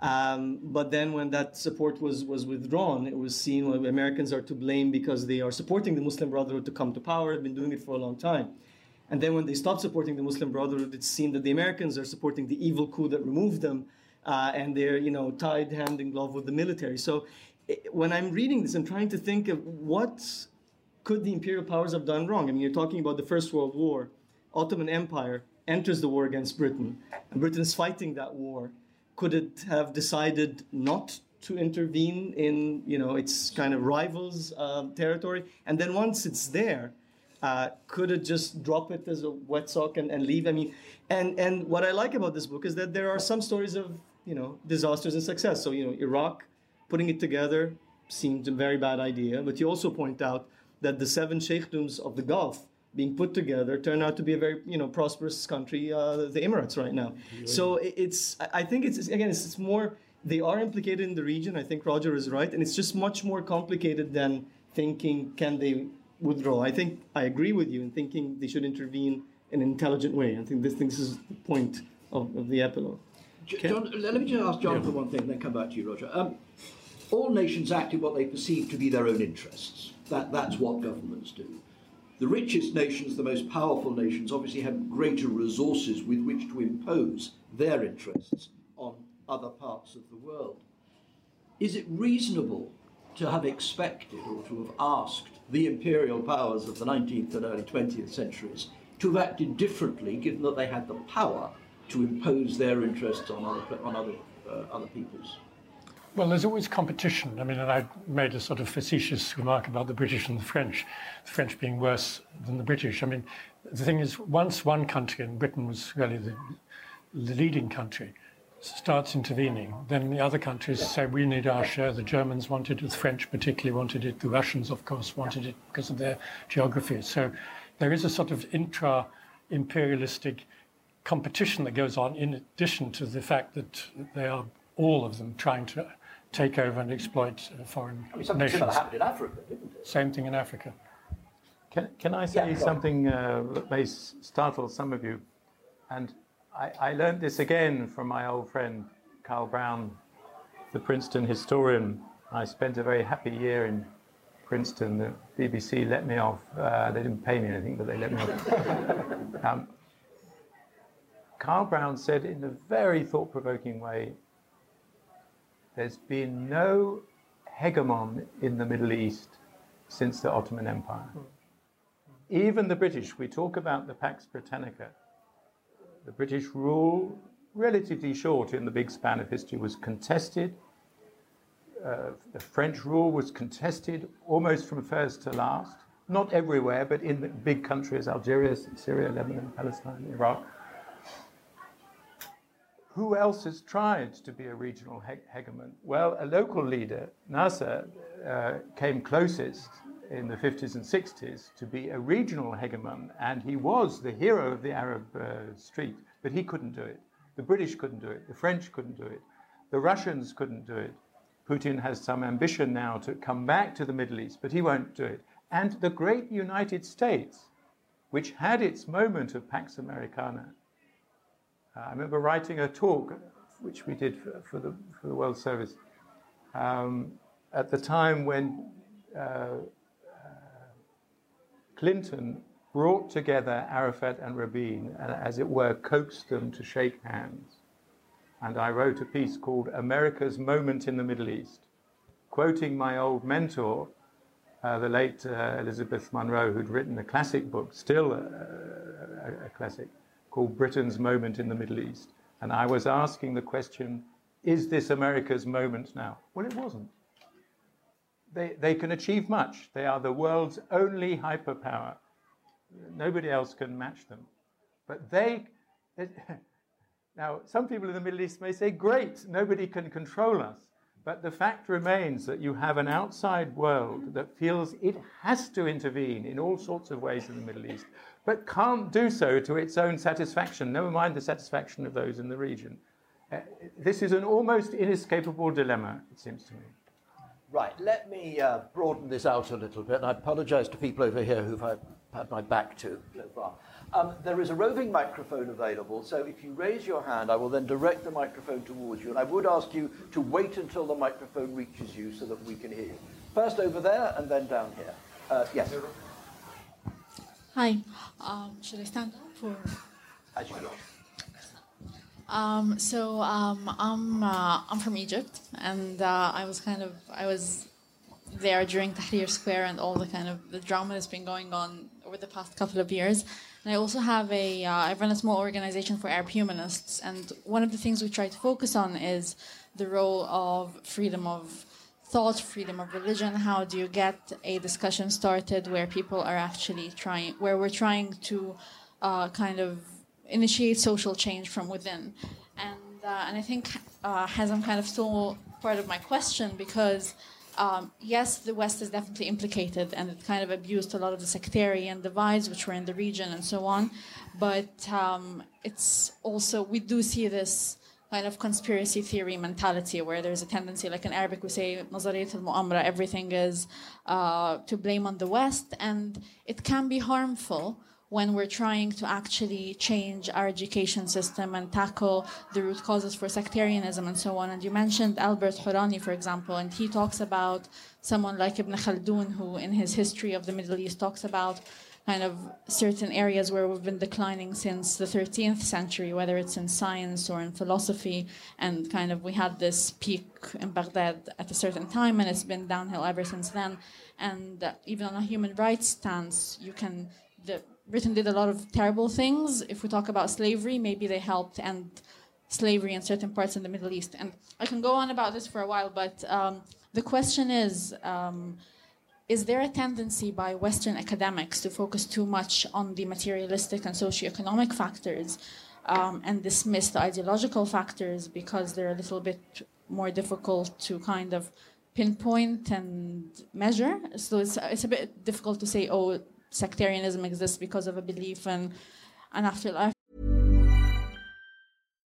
Um, but then when that support was, was withdrawn, it was seen well, Americans are to blame because they are supporting the Muslim Brotherhood to come to power, have been doing it for a long time. And then when they stopped supporting the Muslim Brotherhood, it seemed that the Americans are supporting the evil coup that removed them, uh, and they're you know tied hand in glove with the military. So it, when I'm reading this, I'm trying to think of what could the imperial powers have done wrong. I mean, you're talking about the First World War. Ottoman Empire enters the war against Britain, and Britain is fighting that war could it have decided not to intervene in you know its kind of rivals uh, territory and then once it's there uh, could it just drop it as a wet sock and, and leave i mean and and what i like about this book is that there are some stories of you know disasters and success so you know iraq putting it together seemed a very bad idea but you also point out that the seven sheikhdoms of the gulf being put together turn out to be a very you know prosperous country, uh, the Emirates right now. So it's I think it's again it's, it's more they are implicated in the region. I think Roger is right, and it's just much more complicated than thinking can they withdraw. I think I agree with you in thinking they should intervene in an intelligent way. I think this, this is the point of, of the epilogue. John, let me just ask John yeah. for one thing, and then come back to you, Roger. Um, all nations act in what they perceive to be their own interests. That, that's what governments do. The richest nations, the most powerful nations, obviously have greater resources with which to impose their interests on other parts of the world. Is it reasonable to have expected or to have asked the imperial powers of the 19th and early 20th centuries to have acted differently given that they had the power to impose their interests on other, on other, uh, other peoples? Well, there's always competition. I mean, and I made a sort of facetious remark about the British and the French, the French being worse than the British. I mean, the thing is, once one country, and Britain was really the, the leading country, starts intervening, then the other countries say we need our share. The Germans wanted it, the French particularly wanted it, the Russians, of course, wanted it because of their geography. So there is a sort of intra imperialistic competition that goes on in addition to the fact that they are all of them trying to take over and exploit uh, foreign I mean, nations. Similar happened in Africa, didn't it? Same thing in Africa. Can, can I say yeah, something uh, that may startle some of you? And I, I learned this again from my old friend Carl Brown, the Princeton historian. I spent a very happy year in Princeton. The BBC let me off. Uh, they didn't pay me anything, but they let me off. um, Carl Brown said in a very thought provoking way there's been no hegemon in the Middle East since the Ottoman Empire. Even the British, we talk about the Pax Britannica, the British rule, relatively short in the big span of history, was contested. Uh, the French rule was contested almost from first to last. Not everywhere, but in the big countries Algeria, Syria, Lebanon, Palestine, Iraq. who else has tried to be a regional he- hegemon? Well, a local leader, Nasser, uh, came closest in the 50s and 60s to be a regional hegemon, and he was the hero of the Arab uh, street, but he couldn't do it. The British couldn't do it, the French couldn't do it, the Russians couldn't do it. Putin has some ambition now to come back to the Middle East, but he won't do it. And the great United States, which had its moment of Pax Americana, uh, I remember writing a talk, which we did for, for, the, for the World Service, um, at the time when uh, Clinton brought together Arafat and Rabin and, as it were, coaxed them to shake hands. And I wrote a piece called America's Moment in the Middle East, quoting my old mentor, uh, the late uh, Elizabeth Monroe, who'd written a classic book, still a, a, a classic, called Britain's Moment in the Middle East. And I was asking the question, is this America's moment now? Well, it wasn't. They, they can achieve much. They are the world's only hyperpower. Nobody else can match them. But they, it, now, some people in the Middle East may say, great, nobody can control us. But the fact remains that you have an outside world that feels it has to intervene in all sorts of ways in the Middle East, but can't do so to its own satisfaction, never mind the satisfaction of those in the region. Uh, this is an almost inescapable dilemma, it seems to me. Right, let me uh, broaden this out a little bit. and I apologize to people over here who've had, had my back to so far. Um, there is a roving microphone available, so if you raise your hand, I will then direct the microphone towards you, and I would ask you to wait until the microphone reaches you so that we can hear you. First over there, and then down here. Uh, yes. Hi. Um, should I stand up or? As you wish. Um, so um, I'm uh, I'm from Egypt, and uh, I was kind of I was there during Tahrir Square and all the kind of the drama that's been going on over the past couple of years. And I also have a uh, I run a small organization for Arab humanists, and one of the things we try to focus on is the role of freedom of thought, freedom of religion? How do you get a discussion started where people are actually trying, where we're trying to uh, kind of initiate social change from within. And, uh, and I think uh, Hazem kind of stole part of my question because, um, yes, the West is definitely implicated and it kind of abused a lot of the sectarian divides which were in the region and so on. But um, it's also, we do see this kind of conspiracy theory mentality where there's a tendency, like in Arabic we say, al-Mu'amra, everything is uh, to blame on the West and it can be harmful when we're trying to actually change our education system and tackle the root causes for sectarianism and so on. And you mentioned Albert Hourani, for example, and he talks about someone like Ibn Khaldun, who in his history of the Middle East talks about kind of certain areas where we've been declining since the 13th century, whether it's in science or in philosophy. And kind of we had this peak in Baghdad at a certain time, and it's been downhill ever since then. And even on a human rights stance, you can. The, Britain did a lot of terrible things. If we talk about slavery, maybe they helped end slavery in certain parts in the Middle East. And I can go on about this for a while, but um, the question is. Um, is there a tendency by Western academics to focus too much on the materialistic and socioeconomic factors um, and dismiss the ideological factors because they're a little bit more difficult to kind of pinpoint and measure? So it's, it's a bit difficult to say, oh, sectarianism exists because of a belief in an afterlife.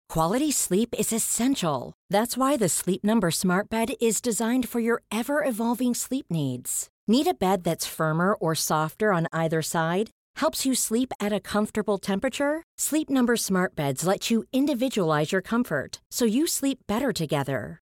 Quality sleep is essential. That's why the Sleep Number Smart Bed is designed for your ever evolving sleep needs. Need a bed that's firmer or softer on either side? Helps you sleep at a comfortable temperature? Sleep Number Smart Beds let you individualize your comfort so you sleep better together.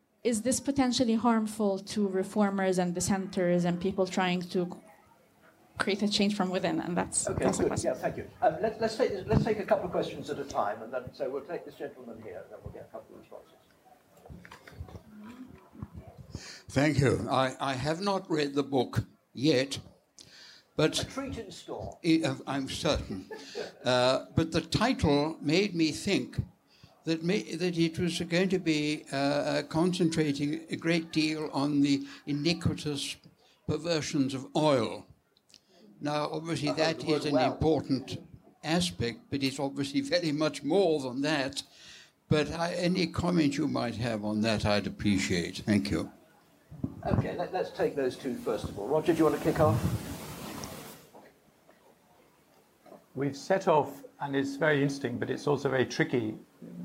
is this potentially harmful to reformers and dissenters and people trying to create a change from within? And that's okay. That's good. Yeah, thank you. Um, let, us take let's take a couple of questions at a time, and then so we'll take this gentleman here, and then we'll get a couple of responses. Thank you. I, I have not read the book yet, but a treat in store. I'm certain. Uh, but the title made me think that, may, that it was going to be uh, uh, concentrating a great deal on the iniquitous perversions of oil. Now, obviously, that is an well. important aspect, but it's obviously very much more than that. But I, any comment you might have on that, I'd appreciate. Thank you. Okay, let, us take those two first of all. Roger, do you want to kick off? We've set off, and it's very interesting, but it's also very tricky.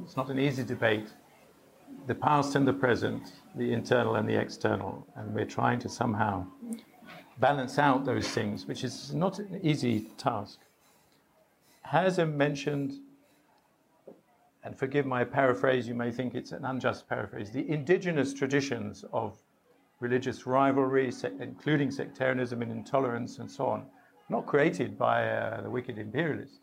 It's not an easy debate. The past and the present, the internal and the external, and we're trying to somehow balance out those things, which is not an easy task. Hazem mentioned, and forgive my paraphrase, you may think it's an unjust paraphrase, the indigenous traditions of religious rivalry, including sectarianism and intolerance and so on, not created by uh, the wicked imperialists.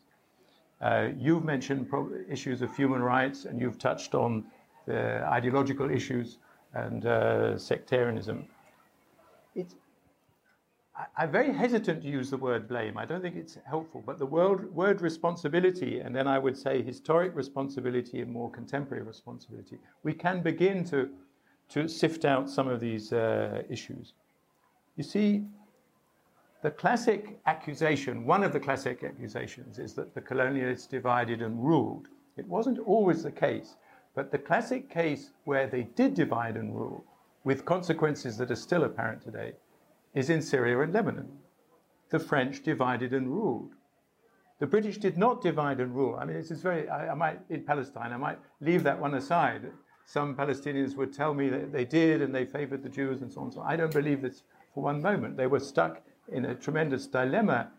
Uh, you've mentioned issues of human rights and you've touched on the ideological issues and uh, sectarianism. It's, I, am very hesitant to use the word blame. I don't think it's helpful, but the word, word responsibility, and then I would say historic responsibility and more contemporary responsibility, we can begin to to sift out some of these uh, issues. You see, the classic accusation, one of the classic accusations, is that the colonialists divided and ruled. It wasn't always the case, but the classic case where they did divide and rule, with consequences that are still apparent today, is in Syria and Lebanon. The French divided and ruled. The British did not divide and rule. I mean, this is very, I, I might, in Palestine, I might leave that one aside some Palestinians would tell me that they did and they favored the Jews and so on. So I don't believe this for one moment. They were stuck in a tremendous dilemma.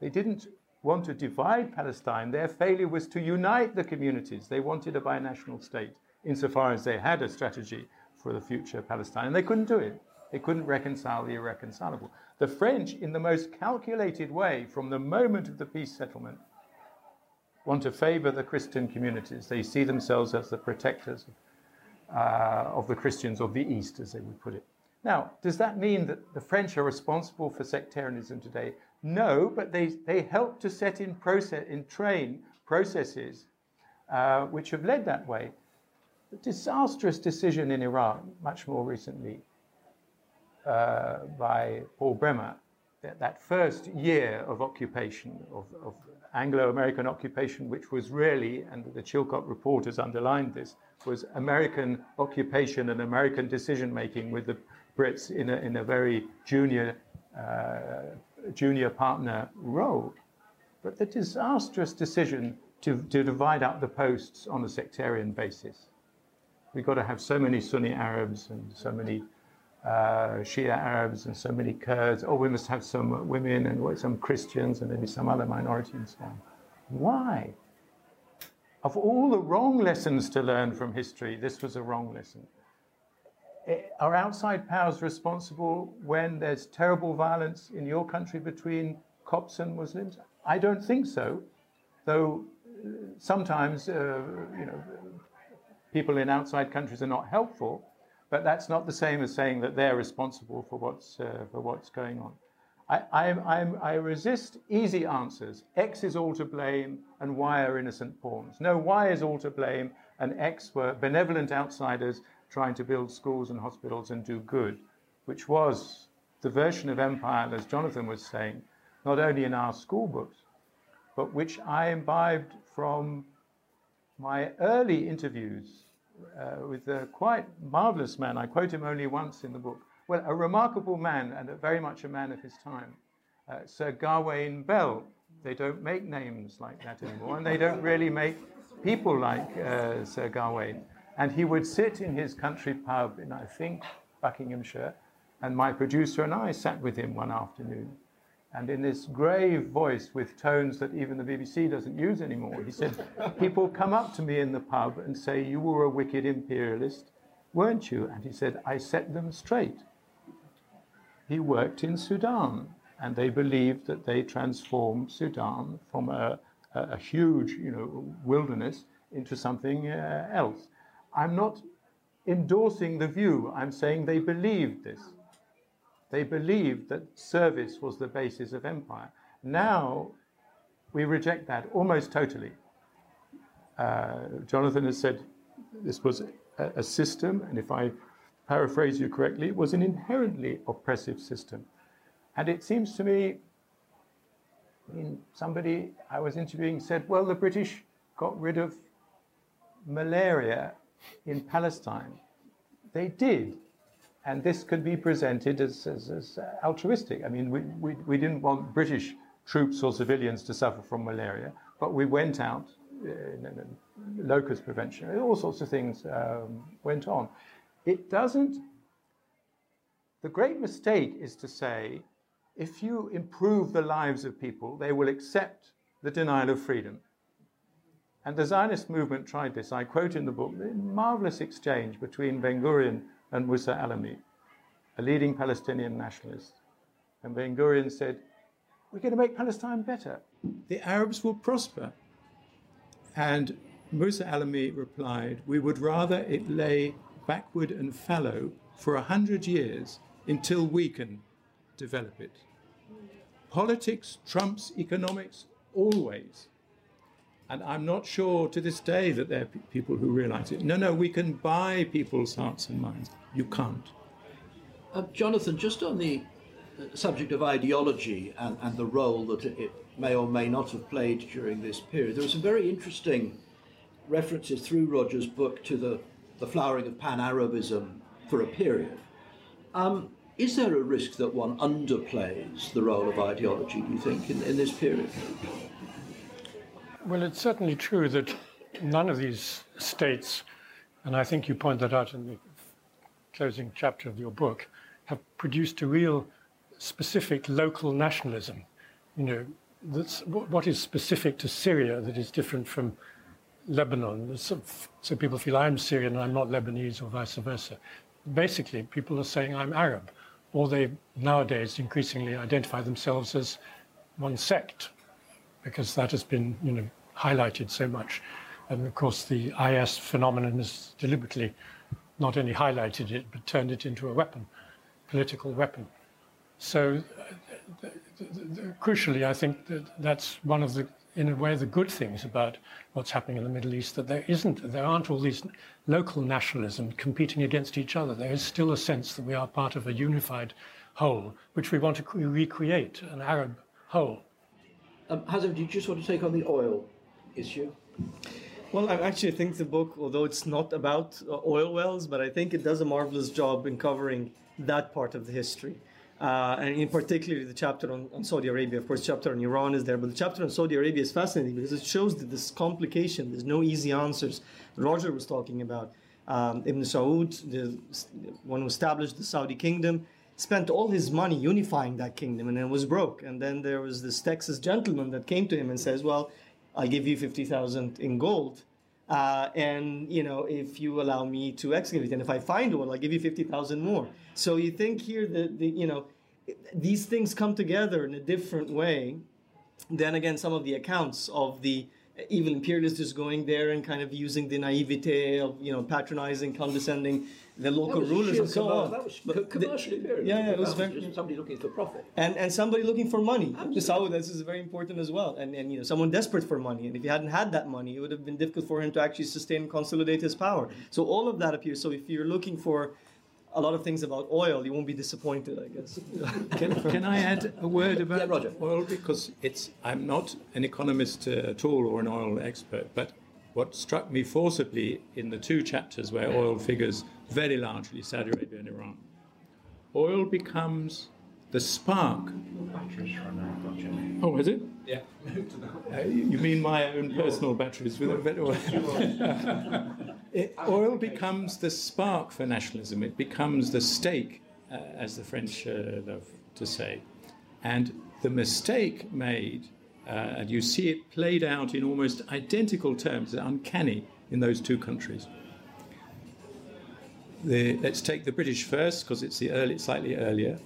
They didn't want to divide Palestine. Their failure was to unite the communities. They wanted a binational state, insofar as they had a strategy for the future Palestine. And they couldn't do it. They couldn't reconcile the irreconcilable. The French, in the most calculated way, from the moment of the peace settlement, want to favor the Christian communities. They see themselves as the protectors uh, of the Christians of the East, as they would put it. Now, does that mean that the French are responsible for sectarianism today? No, but they, they help to set in process in train processes uh, which have led that way. The disastrous decision in Iraq, much more recently, uh, by Paul Bremer, that, that, first year of occupation, of, of Anglo-American occupation, which was really, and the Chilcot report has underlined this, was American occupation and American decision making with the Brits in a, in a very junior, uh, junior partner role. But the disastrous decision to, to divide up the posts on a sectarian basis. We've got to have so many Sunni Arabs and so many uh, Shia Arabs and so many Kurds. Oh, we must have some women and some Christians and maybe some other minority and so on. Why? Of all the wrong lessons to learn from history, this was a wrong lesson. Eh, are outside powers responsible when there's terrible violence in your country between Copts and Muslims? I don't think so, though uh, sometimes uh, you know people in outside countries are not helpful, but that's not the same as saying that they're responsible for what's uh, for what's going on. I, I'm, I'm, i resist easy answers. X is all to blame and Y are innocent pawns. No, Y is all to blame and X were benevolent outsiders trying to build schools and hospitals and do good, which was the version of empire, as Jonathan was saying, not only in our school books, but which I imbibed from my early interviews uh, with a quite marvelous man. I quote him only once in the book, well, a remarkable man and a very much a man of his time, uh, Sir Gawain Bell. They don't make names like that anymore, and they don't really make people like uh, Sir Gawain. And he would sit in his country pub in, I think, Buckinghamshire, and my producer and I sat with him one afternoon. And in this grave voice, with tones that even the BBC doesn't use anymore, he said, People come up to me in the pub and say, You were a wicked imperialist, weren't you? And he said, I set them straight he worked in Sudan, and they believed that they transformed Sudan from a, a, a huge, you know, wilderness into something uh, else. I'm not endorsing the view. I'm saying they believed this. They believed that service was the basis of empire. Now we reject that almost totally. Uh, Jonathan has said this was a, a system, and if I paraphrase you correctly, it was an inherently oppressive system. And it seems to me, I mean, somebody I was interviewing said, well, the British got rid of malaria in Palestine. They did. And this could be presented as, as, as altruistic. I mean, we, we, we, didn't want British troops or civilians to suffer from malaria, but we went out, uh, locust prevention, all sorts of things um, went on. It doesn't, the great mistake is to say, if you improve the lives of people, they will accept the denial of freedom. And the Zionist movement tried this. I quote in the book the marvelous exchange between Ben Gurion and Musa Alami, a leading Palestinian nationalist. And Ben Gurion said, We're going to make Palestine better. The Arabs will prosper. And Musa Alami replied, We would rather it lay backward and fallow for a hundred years until we can develop it. Politics trumps economics always. And I'm not sure to this day that there are people who realize it. No, no, we can buy people's hearts and minds. You can't. Uh, Jonathan, just on the uh, subject of ideology and, and the role that it may or may not have played during this period, there are some very interesting references through Roger's book to the, the flowering of pan Arabism for a period. Um, is there a risk that one underplays the role of ideology, do you think, in, in this period? Well, it's certainly true that none of these states, and I think you point that out in the closing chapter of your book, have produced a real specific local nationalism. You know, that's what is specific to Syria that is different from Lebanon. So, so people feel I'm Syrian and I'm not Lebanese or vice versa. Basically, people are saying I'm Arab, or they nowadays increasingly identify themselves as one sect, because that has been, you know, highlighted so much. And of course, the IS phenomenon has deliberately not only highlighted it, but turned it into a weapon, political weapon. So, uh, crucially, I think that that's one of the, in a way, the good things about what's happening in the Middle East. That there isn't, there aren't all these local nationalisms competing against each other. There is still a sense that we are part of a unified whole, which we want to recreate, an Arab whole. Um, Hazem, do you just want to take on the oil issue? Well, I actually think the book, although it's not about uh, oil wells, but I think it does a marvelous job in covering that part of the history. Uh, and in particular, the chapter on, on, Saudi Arabia. Of course, chapter on Iran is there, but the chapter on Saudi Arabia is fascinating because it shows that this complication, there's no easy answers. Roger was talking about um, Ibn Saud, the one who established the Saudi kingdom, spent all his money unifying that kingdom and then was broke. And then there was this Texas gentleman that came to him and says, "Well, I'll give you 50,000 in gold. Uh, and you know, if you allow me to excavate, and if I find one, I'll give you 50,000 more. So you think here that the, you know, these things come together in a different way than again some of the accounts of the evil imperialists just going there and kind of using the naivete of you know patronizing, condescending the local rulers and so on. That was but commercial imperialism. Yeah, yeah, it was very, somebody looking for profit. And and somebody looking for money. So this is very important as well. And and you know someone desperate for money. And if he hadn't had that money, it would have been difficult for him to actually sustain and consolidate his power. So all of that appears. So if you're looking for a lot of things about oil, you won't be disappointed, I guess. can, can I add a word about yeah, oil? Because it's I'm not an economist uh, at all or an oil expert, but what struck me forcibly in the two chapters where oil figures very largely Saudi Arabia and Iran, oil becomes the spark. Oh, is it? Yeah. Uh, you mean my own personal batteries with a bit of it, Oil becomes the spark for nationalism. It becomes the stake, uh, as the French uh, love to say. And the mistake made, uh, and you see it played out in almost identical terms, uncanny in those two countries. The, let's take the British first, because it's the early, slightly earlier.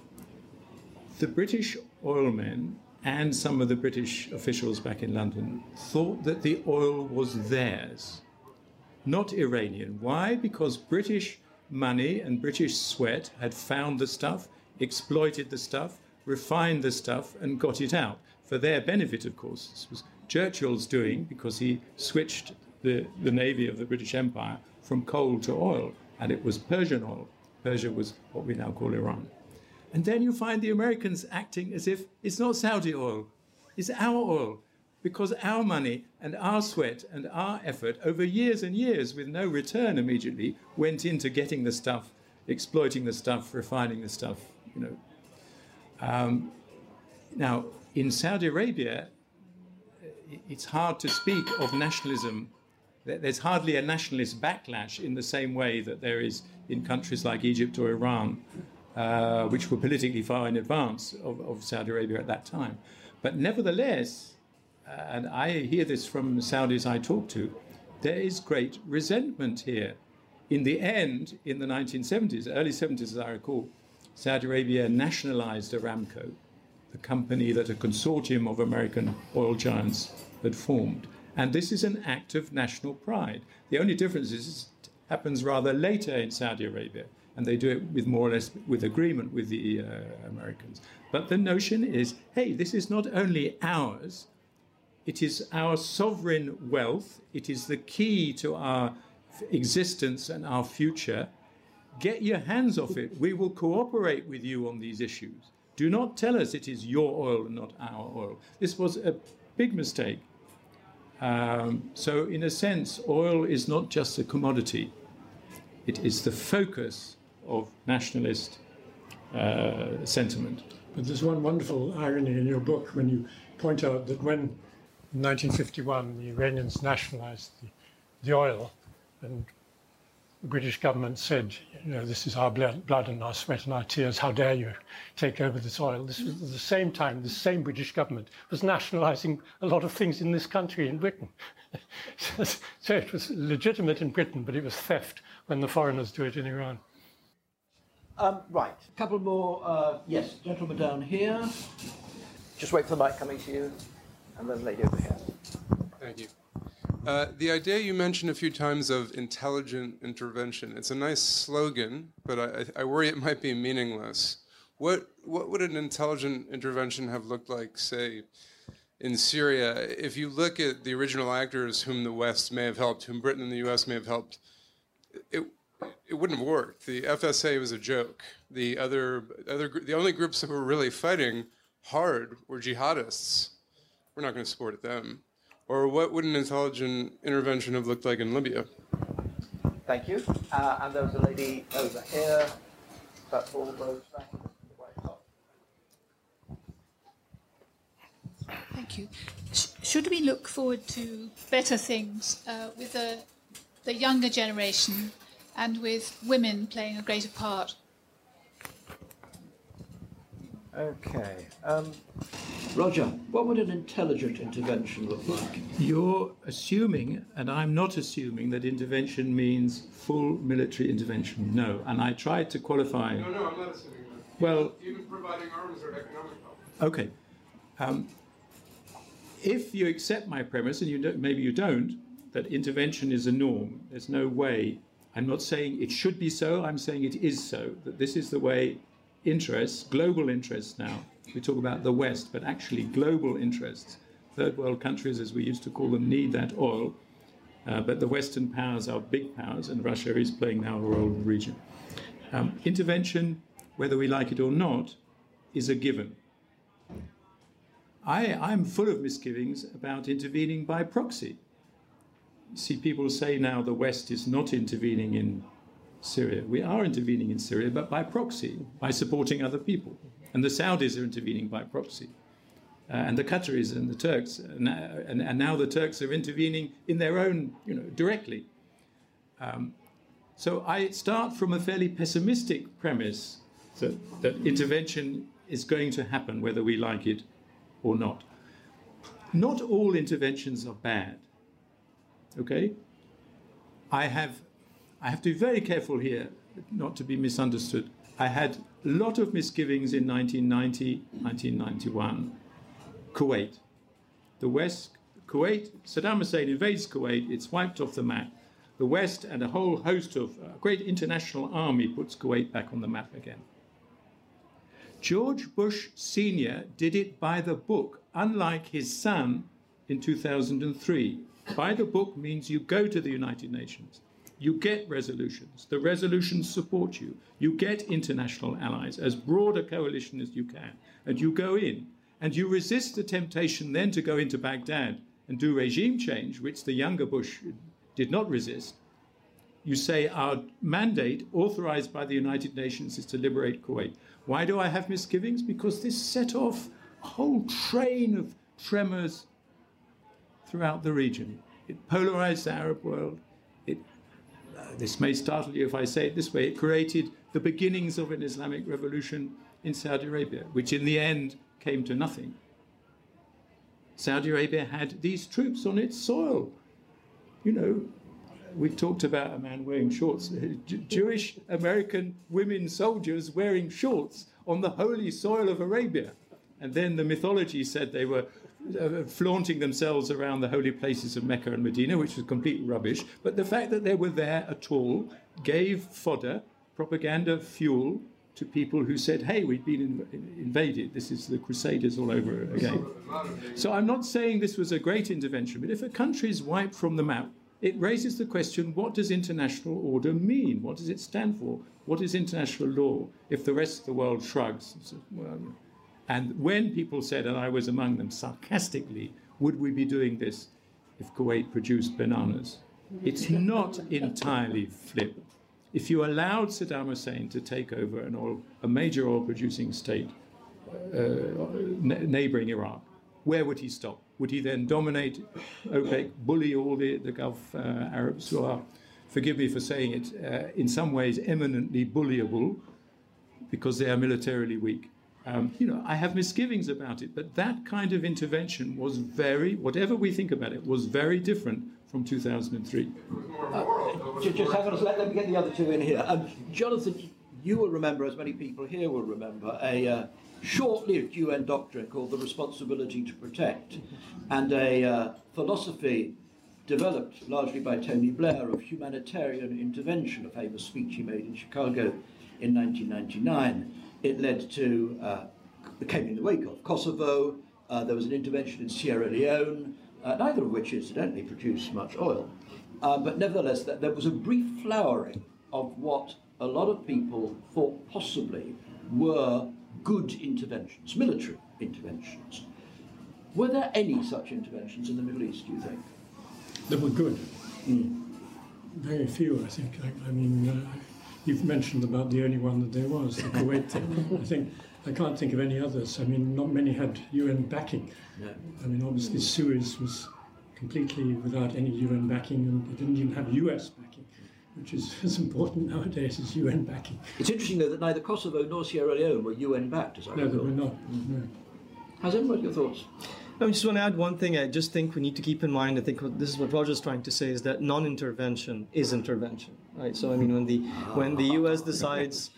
The British oilmen and some of the British officials back in London thought that the oil was theirs, not Iranian. Why? Because British money and British sweat had found the stuff, exploited the stuff, refined the stuff, and got it out for their benefit, of course. This was Churchill's doing because he switched the, the navy of the British Empire from coal to oil, and it was Persian oil. Persia was what we now call Iran. And then you find the Americans acting as if it's not Saudi oil, it's our oil, because our money and our sweat and our effort over years and years with no return immediately went into getting the stuff, exploiting the stuff, refining the stuff, you know. Um, now, in Saudi Arabia, it's hard to speak of nationalism. There's hardly a nationalist backlash in the same way that there is in countries like Egypt or Iran, uh, which were politically far in advance of, of, Saudi Arabia at that time. But nevertheless, uh, and I hear this from Saudis I talk to, there is great resentment here. In the end, in the 1970s, early 70s, as I recall, Saudi Arabia nationalized Aramco the company that a consortium of American oil giants had formed. And this is an act of national pride. The only difference is it happens rather later in Saudi Arabia, and they do it with more or less with agreement with the uh, Americans. But the notion is hey, this is not only ours, it is our sovereign wealth, it is the key to our existence and our future. Get your hands off it. We will cooperate with you on these issues. Do not tell us it is your oil and not our oil. This was a big mistake. Um, so, in a sense, oil is not just a commodity, it is the focus of nationalist uh, sentiment. But there's one wonderful irony in your book when you point out that when in 1951 the Iranians nationalized the, the oil and the British government said, you know, this is our blood and our sweat and our tears. How dare you take over this oil? This was at the same time the same British government was nationalising a lot of things in this country, in Britain. so it was legitimate in Britain, but it was theft when the foreigners do it in Iran. Um, right, a couple more. Uh, yes, gentleman down here. Just wait for the mic coming to you, and then lady over here. Thank you. Uh, the idea you mentioned a few times of intelligent intervention, it's a nice slogan, but I, I worry it might be meaningless. What, what would an intelligent intervention have looked like, say, in Syria? If you look at the original actors whom the West may have helped, whom Britain and the US may have helped, it, it wouldn't have worked. The FSA was a joke. The other, other, the only groups that were really fighting hard were jihadists. We're not going to support them. Or what would an intelligent intervention have looked like in Libya? Thank you. Uh, and there was a lady over here, about four rows back. Thank you. Sh- should we look forward to better things uh, with the, the younger generation and with women playing a greater part? Okay. Um, Roger, what would an intelligent intervention look like? You're assuming, and I'm not assuming, that intervention means full military intervention. No. And I tried to qualify. No, no, I'm not assuming that. Well, even providing arms or economic help. Okay. Um, if you accept my premise, and you maybe you don't, that intervention is a norm, there's no way. I'm not saying it should be so, I'm saying it is so, that this is the way interests, global interests now, we talk about the West, but actually global interests, third world countries, as we used to call them, need that oil. Uh, but the Western powers are big powers, and Russia is playing now a role in the region. Um, intervention, whether we like it or not, is a given. I, I'm full of misgivings about intervening by proxy. See, people say now the West is not intervening in Syria. We are intervening in Syria, but by proxy, by supporting other people. And the Saudis are intervening by proxy. Uh, and the Qataris and the Turks, and, and, and, now the Turks are intervening in their own, you know, directly. Um, so I start from a fairly pessimistic premise that, that intervention is going to happen whether we like it or not. Not all interventions are bad. Okay? I have I have to be very careful here not to be misunderstood. I had a lot of misgivings in 1990, 1991. Kuwait. The West, Kuwait, Saddam Hussein invades Kuwait, it's wiped off the map. the West and a whole host of a great international army puts Kuwait back on the map again. George Bush Sr. did it by the book, unlike his son in 2003. By the book means you go to the United Nations, you get resolutions, the resolutions support you, you get international allies, as broad a coalition as you can, and you go in, and you resist the temptation then to go into Baghdad and do regime change, which the younger Bush did not resist. You say our mandate, authorized by the United Nations, is to liberate Kuwait. Why do I have misgivings? Because this set off a whole train of tremors throughout the region. It polarized the Arab world. This may startle you if I say it this way, it created the beginnings of an Islamic revolution in Saudi Arabia, which in the end came to nothing. Saudi Arabia had these troops on its soil. You know, we talked about a man wearing shorts, Jewish American women soldiers wearing shorts on the holy soil of Arabia. And then the mythology said they were uh, flaunting themselves around the holy places of Mecca and Medina, which was complete rubbish. But the fact that they were there at all gave fodder, propaganda fuel to people who said, hey, we've been in, invaded. This is the Crusaders all over again. So I'm not saying this was a great intervention, but if a country is wiped from the map, it raises the question what does international order mean? What does it stand for? What is international law if the rest of the world shrugs? And when people said, and I was among them sarcastically, would we be doing this if Kuwait produced bananas? It's not entirely flip. If you allowed Saddam Hussein to take over an oil, a major oil producing state uh, neighboring Iraq, where would he stop? Would he then dominate OPEC, bully all the, the Gulf uh, Arabs who are, forgive me for saying it, uh, in some ways eminently bullyable because they are militarily weak? Um, you know, I have misgivings about it, but that kind of intervention was very, whatever we think about it, was very different from 2003. Uh, just, hang on, let, let me get the other two in here. Um, Jonathan, you will remember, as many people here will remember, a uh, short-lived UN doctrine called the responsibility to protect, and a uh, philosophy developed largely by Tony Blair of humanitarian intervention, a famous speech he made in Chicago in 1999. It led to, uh, came in the wake of Kosovo, uh, there was an intervention in Sierra Leone, uh, neither of which incidentally produced much oil. Uh, but nevertheless, th- there was a brief flowering of what a lot of people thought possibly were good interventions, military interventions. Were there any such interventions in the Middle East, do you think? That were good. Mm. Very few, I think. I, I mean, uh, you've mentioned about the only one that there was, the Kuwait thing. I think I can't think of any others. I mean, not many had UN backing. Yeah. I mean, obviously Suez was completely without any UN backing, and it didn't even have US backing, which is as important nowadays as UN backing. It's interesting, though, that neither Kosovo nor Sierra Leone were UN backed, as I no, recall. No, they were not. No. How's everybody your thoughts? I just want to add one thing. I just think we need to keep in mind. I think this is what Roger's trying to say is that non-intervention is intervention, right? So I mean, when the when the U.S. decides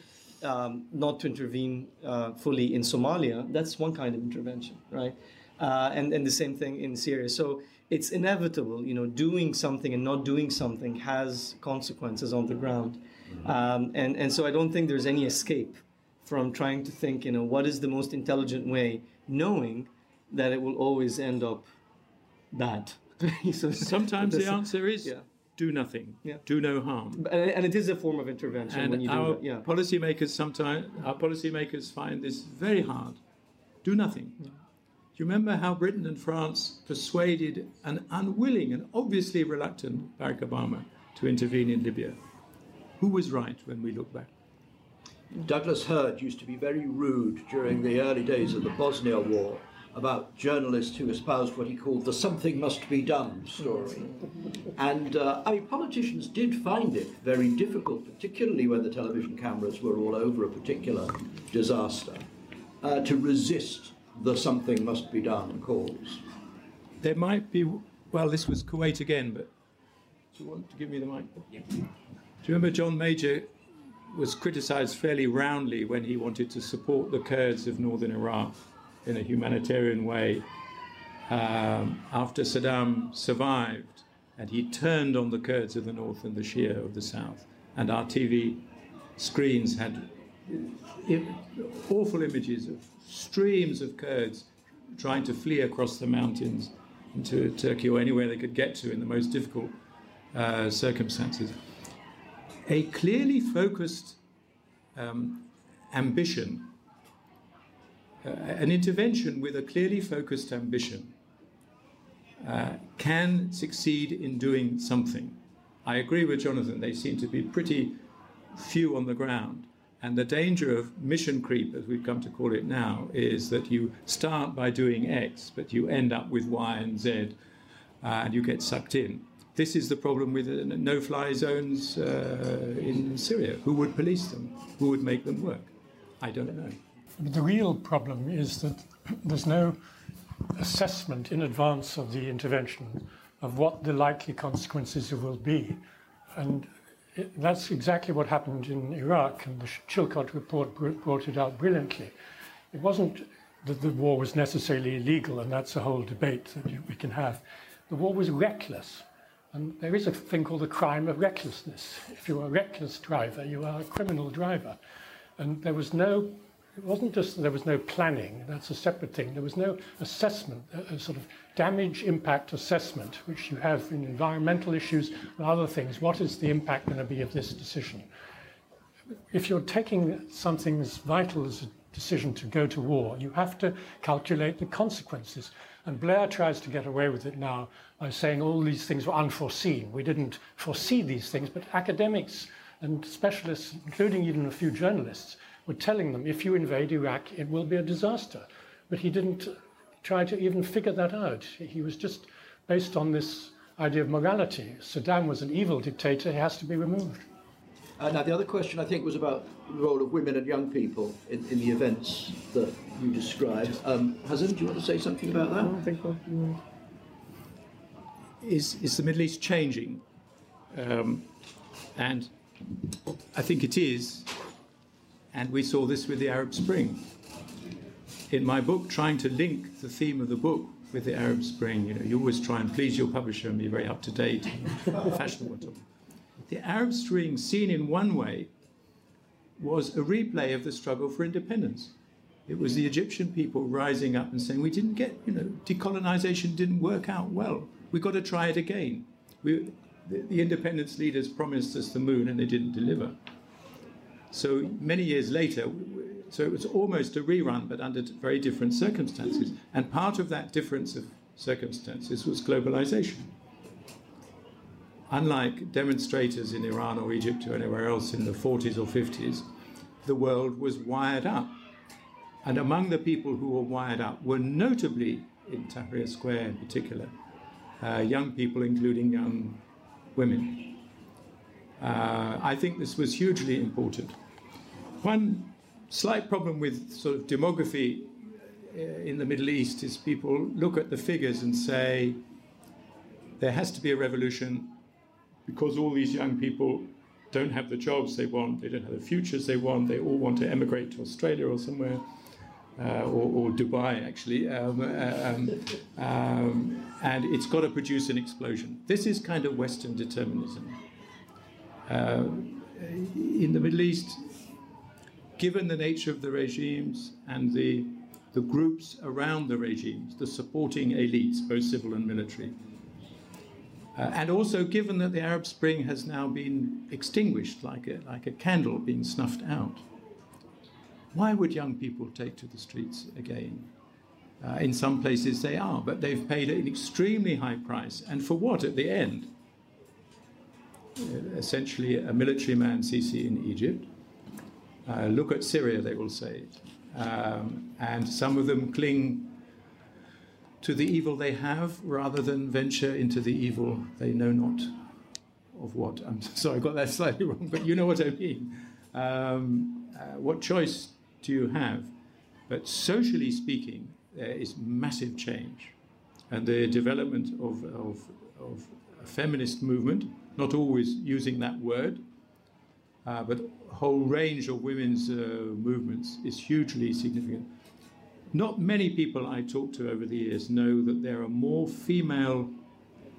um, not to intervene uh, fully in Somalia, that's one kind of intervention, right? Uh, and and the same thing in Syria. So it's inevitable, you know, doing something and not doing something has consequences on the ground, um, and and so I don't think there's any escape from trying to think, you know, what is the most intelligent way, knowing that it will always end up bad. so sometimes the answer is yeah. Do nothing, yeah. do no harm, and, and, it is a form of intervention. And when you our do that. Yeah. policymakers sometimes our policymakers find this very hard. Do nothing. Yeah. Do you remember how Britain and France persuaded an unwilling and obviously reluctant Barack Obama to intervene in Libya? Who was right when we look back? Douglas Hurd used to be very rude during the early days of the Bosnia War about journalists who espoused what he called the something must be done story. And uh, I mean, politicians did find it very difficult, particularly when the television cameras were all over a particular disaster, uh, to resist the something must be done calls. There might be, well, this was Kuwait again, but do you want to give me the mic? Yeah. Do you remember John Major was criticised fairly roundly when he wanted to support the Kurds of northern Iraq in a humanitarian way um, after Saddam survived and he turned on the Kurds of the north and the Shia of the south. And our TV screens had awful images of streams of Kurds trying to flee across the mountains into Turkey or anywhere they could get to in the most difficult uh, circumstances. A clearly focused um, ambition, uh, an intervention with a clearly focused ambition, uh, can succeed in doing something. I agree with Jonathan, they seem to be pretty few on the ground. And the danger of mission creep, as we've come to call it now, is that you start by doing X, but you end up with Y and Z, uh, and you get sucked in. This is the problem with uh, no fly zones uh, in Syria. Who would police them? Who would make them work? I don't know. The real problem is that there's no assessment in advance of the intervention of what the likely consequences will be. And it, that's exactly what happened in Iraq, and the Chilcot report brought it out brilliantly. It wasn't that the war was necessarily illegal, and that's a whole debate that you, we can have. The war was reckless, and there is a thing called the crime of recklessness. If you're a reckless driver, you are a criminal driver. And there was no it wasn't just that there was no planning, that's a separate thing. There was no assessment, a, sort of damage impact assessment, which you have in environmental issues and other things. What is the impact going to be of this decision? If you're taking something as vital as a decision to go to war, you have to calculate the consequences. And Blair tries to get away with it now by saying all these things were unforeseen. We didn't foresee these things, but academics and specialists, including even a few journalists, were telling them if you invade Iraq, it will be a disaster. But he didn't try to even figure that out. He was just based on this idea of morality. Saddam was an evil dictator, he has to be removed. Uh, now, the other question I think was about the role of women and young people in, in the events that you described. Um, Hazem, do you want to say something about that? I think so. Is, is the Middle East changing? Um, and I think it is and we saw this with the Arab Spring. In my book, trying to link the theme of the book with the Arab Spring, you know, you always try and please your publisher and be very up to date, fashionable. The Arab Spring, seen in one way, was a replay of the struggle for independence. It was the Egyptian people rising up and saying, "We didn't get, you know, decolonization didn't work out well. We've got to try it again." We, the, the independence leaders promised us the moon, and they didn't deliver. So many years later, so it was almost a rerun, but under very different circumstances. And part of that difference of circumstances was globalization. Unlike demonstrators in Iran or Egypt or anywhere else in the 40s or 50s, the world was wired up. And among the people who were wired up were notably, in Tahrir Square in particular, uh, young people, including young women. Uh, I think this was hugely important. One slight problem with sort of demography uh, in the Middle East is people look at the figures and say there has to be a revolution because all these young people don't have the jobs they want, they don't have the futures they want, they all want to emigrate to Australia or somewhere. Uh, or, or, Dubai, actually, um, uh, um, um, and it's got to produce an explosion. This is kind of Western determinism. Uh, in the Middle East, given the nature of the regimes and the, the groups around the regimes, the supporting elites, both civil and military. Uh, and also given that the Arab Spring has now been extinguished like a, like a candle being snuffed out. Why would young people take to the streets again? Uh, in some places they are, but they've paid an extremely high price. And for what at the end? Uh, essentially, a military man, Sisi, in Egypt, uh, look at Syria, they will say. Um, and some of them cling to the evil they have rather than venture into the evil they know not of what. I'm sorry, I got that slightly wrong, but you know what I mean. Um, uh, what choice do you have? But socially speaking, there is massive change. And the development of, of, of a feminist movement, not always using that word, uh, but whole range of women's uh, movements is hugely significant. Not many people I talk to over the years know that there are more female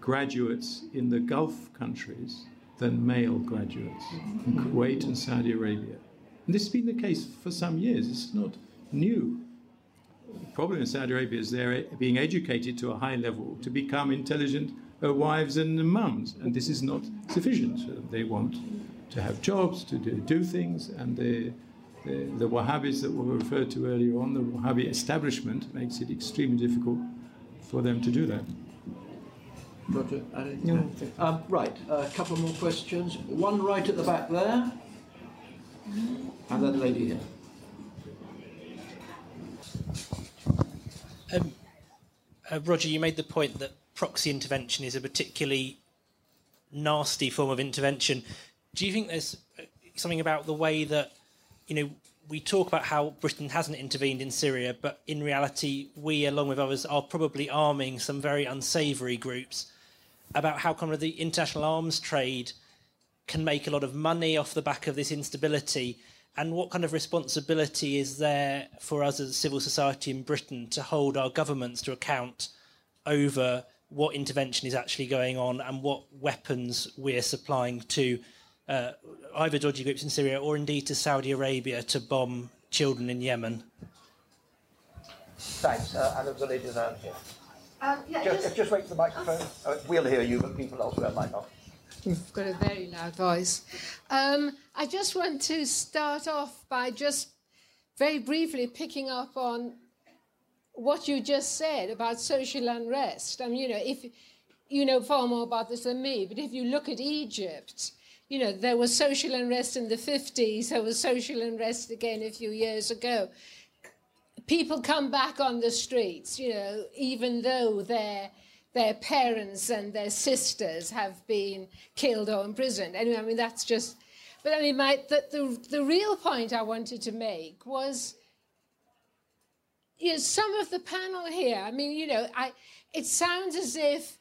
graduates in the Gulf countries than male graduates in Kuwait and Saudi Arabia. And this has been the case for some years. It's not new. The problem in Saudi Arabia is they're being educated to a high level to become intelligent uh, wives and mums, and this is not sufficient. Uh, they want to have jobs, to do, do things, and the, the, the Wahhabis that were referred to earlier on, the Wahhabi establishment, makes it extremely difficult for them to do that. Roger, no. um, right, a couple more questions. One right at the back there, and then lady here. Um, uh, Roger, you made the point that proxy intervention is a particularly nasty form of intervention. Do you think there's uh, something about the way that, you know, we talk about how Britain hasn't intervened in Syria, but in reality, we, along with others, are probably arming some very unsavoury groups. About how kind of the international arms trade can make a lot of money off the back of this instability, and what kind of responsibility is there for us as civil society in Britain to hold our governments to account over what intervention is actually going on and what weapons we're supplying to uh, either dodgy groups in Syria or indeed to Saudi Arabia to bomb children in Yemen. Thanks. Uh, and there was a lady down here. Um, yeah, just, just, just, wait for the microphone. Uh, we'll hear you, but people elsewhere might not. You've got a very loud voice. Um, I just want to start off by just very briefly picking up on what you just said about social unrest. I mean, you know, if you know far more about this than me, but if you look at Egypt, you know, there was social unrest in the 50s, there was social unrest again a few years ago. People come back on the streets, you know, even though their their parents and their sisters have been killed or imprisoned. Anyway, I mean that's just. But I mean, my, the, the the real point I wanted to make was you know, some of the panel here, I mean, you know, I, it sounds as if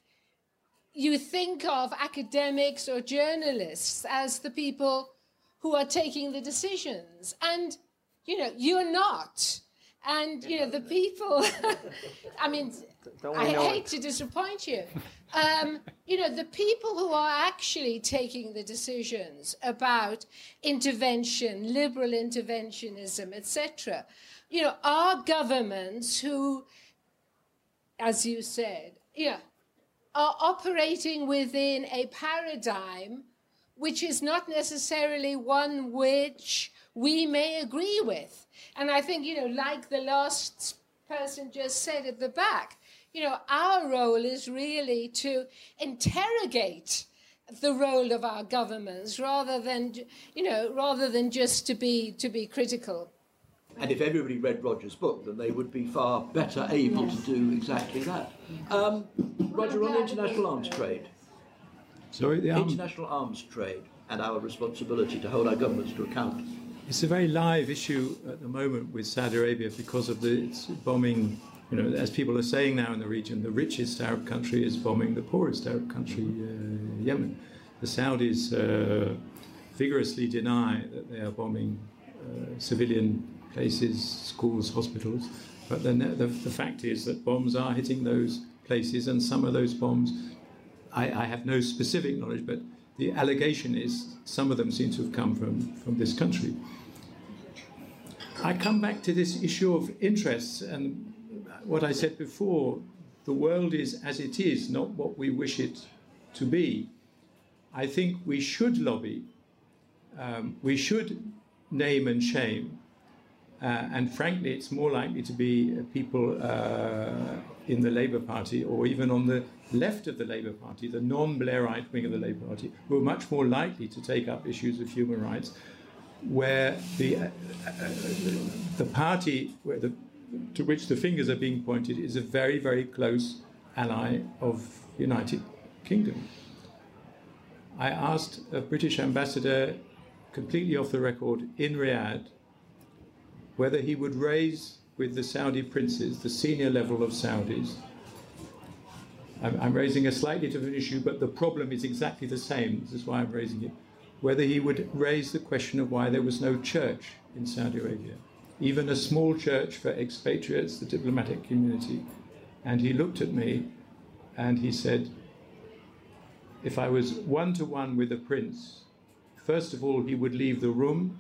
you think of academics or journalists as the people who are taking the decisions. And, you know, you're not. And, you know, the people, I mean, I hate to disappoint you. Um, you know, the people who are actually taking the decisions about intervention, liberal interventionism, etc., you know, are governments who, as you said, yeah, are operating within a paradigm which is not necessarily one which we may agree with. And I think, you know, like the last person just said at the back, you know, our role is really to interrogate the role of our governments rather than, you know, rather than just to be to be critical. And if everybody read Roger's book, then they would be far better able to do exactly that. Um, Roger, on the international arms trade. Sorry, the arms. International arms trade and our responsibility to hold our governments to account. It's a very live issue at the moment with Saudi Arabia because of the bombing. You know, as people are saying now in the region, the richest Arab country is bombing the poorest Arab country, uh, Yemen. The Saudis uh, vigorously deny that they are bombing uh, civilian places, schools, hospitals. But then the, the, fact is that bombs are hitting those places, and some of those bombs, I, I, have no specific knowledge, but the allegation is some of them seem to have come from, from this country. I come back to this issue of interests and what I said before the world is as it is, not what we wish it to be. I think we should lobby, um, we should name and shame, and frankly, it's more likely to be people uh, in the Labour Party or even on the left of the Labour Party, the non Blairite wing of the Labour Party, who are much more likely to take up issues of human rights, where the, uh, uh the party where the, to which the fingers are being pointed is a very, very close ally of the United Kingdom. I asked a British ambassador completely off the record in Riyadh whether he would raise with the Saudi princes, the senior level of Saudis. I'm, I'm, raising a slightly different issue, but the problem is exactly the same. This is why I'm raising it. Whether he would raise the question of why there was no church in Saudi Arabia, even a small church for expatriates, the diplomatic community. And he looked at me and he said, if I was one to one with a prince, first of all, he would leave the room,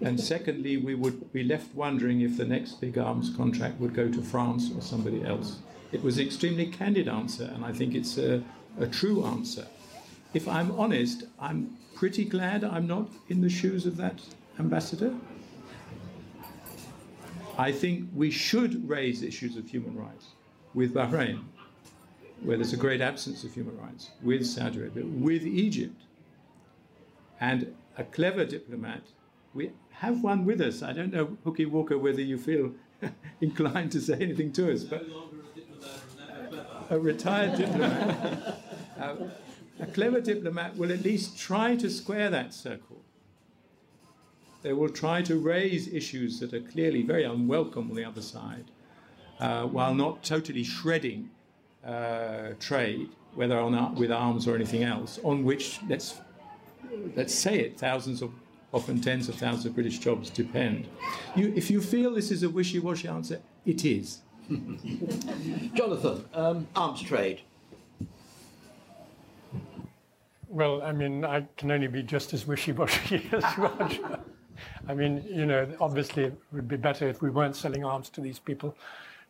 and secondly, we would be left wondering if the next big arms contract would go to France or somebody else. It was an extremely candid answer, and I think it's a, a true answer. If I'm honest, I'm pretty glad I'm not in the shoes of that ambassador. I think we should raise issues of human rights with Bahrain, where there's a great absence of human rights, with Saudi Arabia, with Egypt. And a clever diplomat, we have one with us. I don't know, Hooky Walker, whether you feel inclined to say anything to us, but a retired diplomat. Uh, a clever diplomat will at least try to square that circle. They will try to raise issues that are clearly very unwelcome on the other side, uh, while not totally shredding uh, trade, whether on, with arms or anything else, on which, let's, let's say it, thousands of, often tens of thousands of British jobs depend. You, if you feel this is a wishy washy answer, it is. Jonathan, um, arms trade. Well, I mean, I can only be just as wishy-washy as Roger. I mean, you know, obviously it would be better if we weren't selling arms to these people,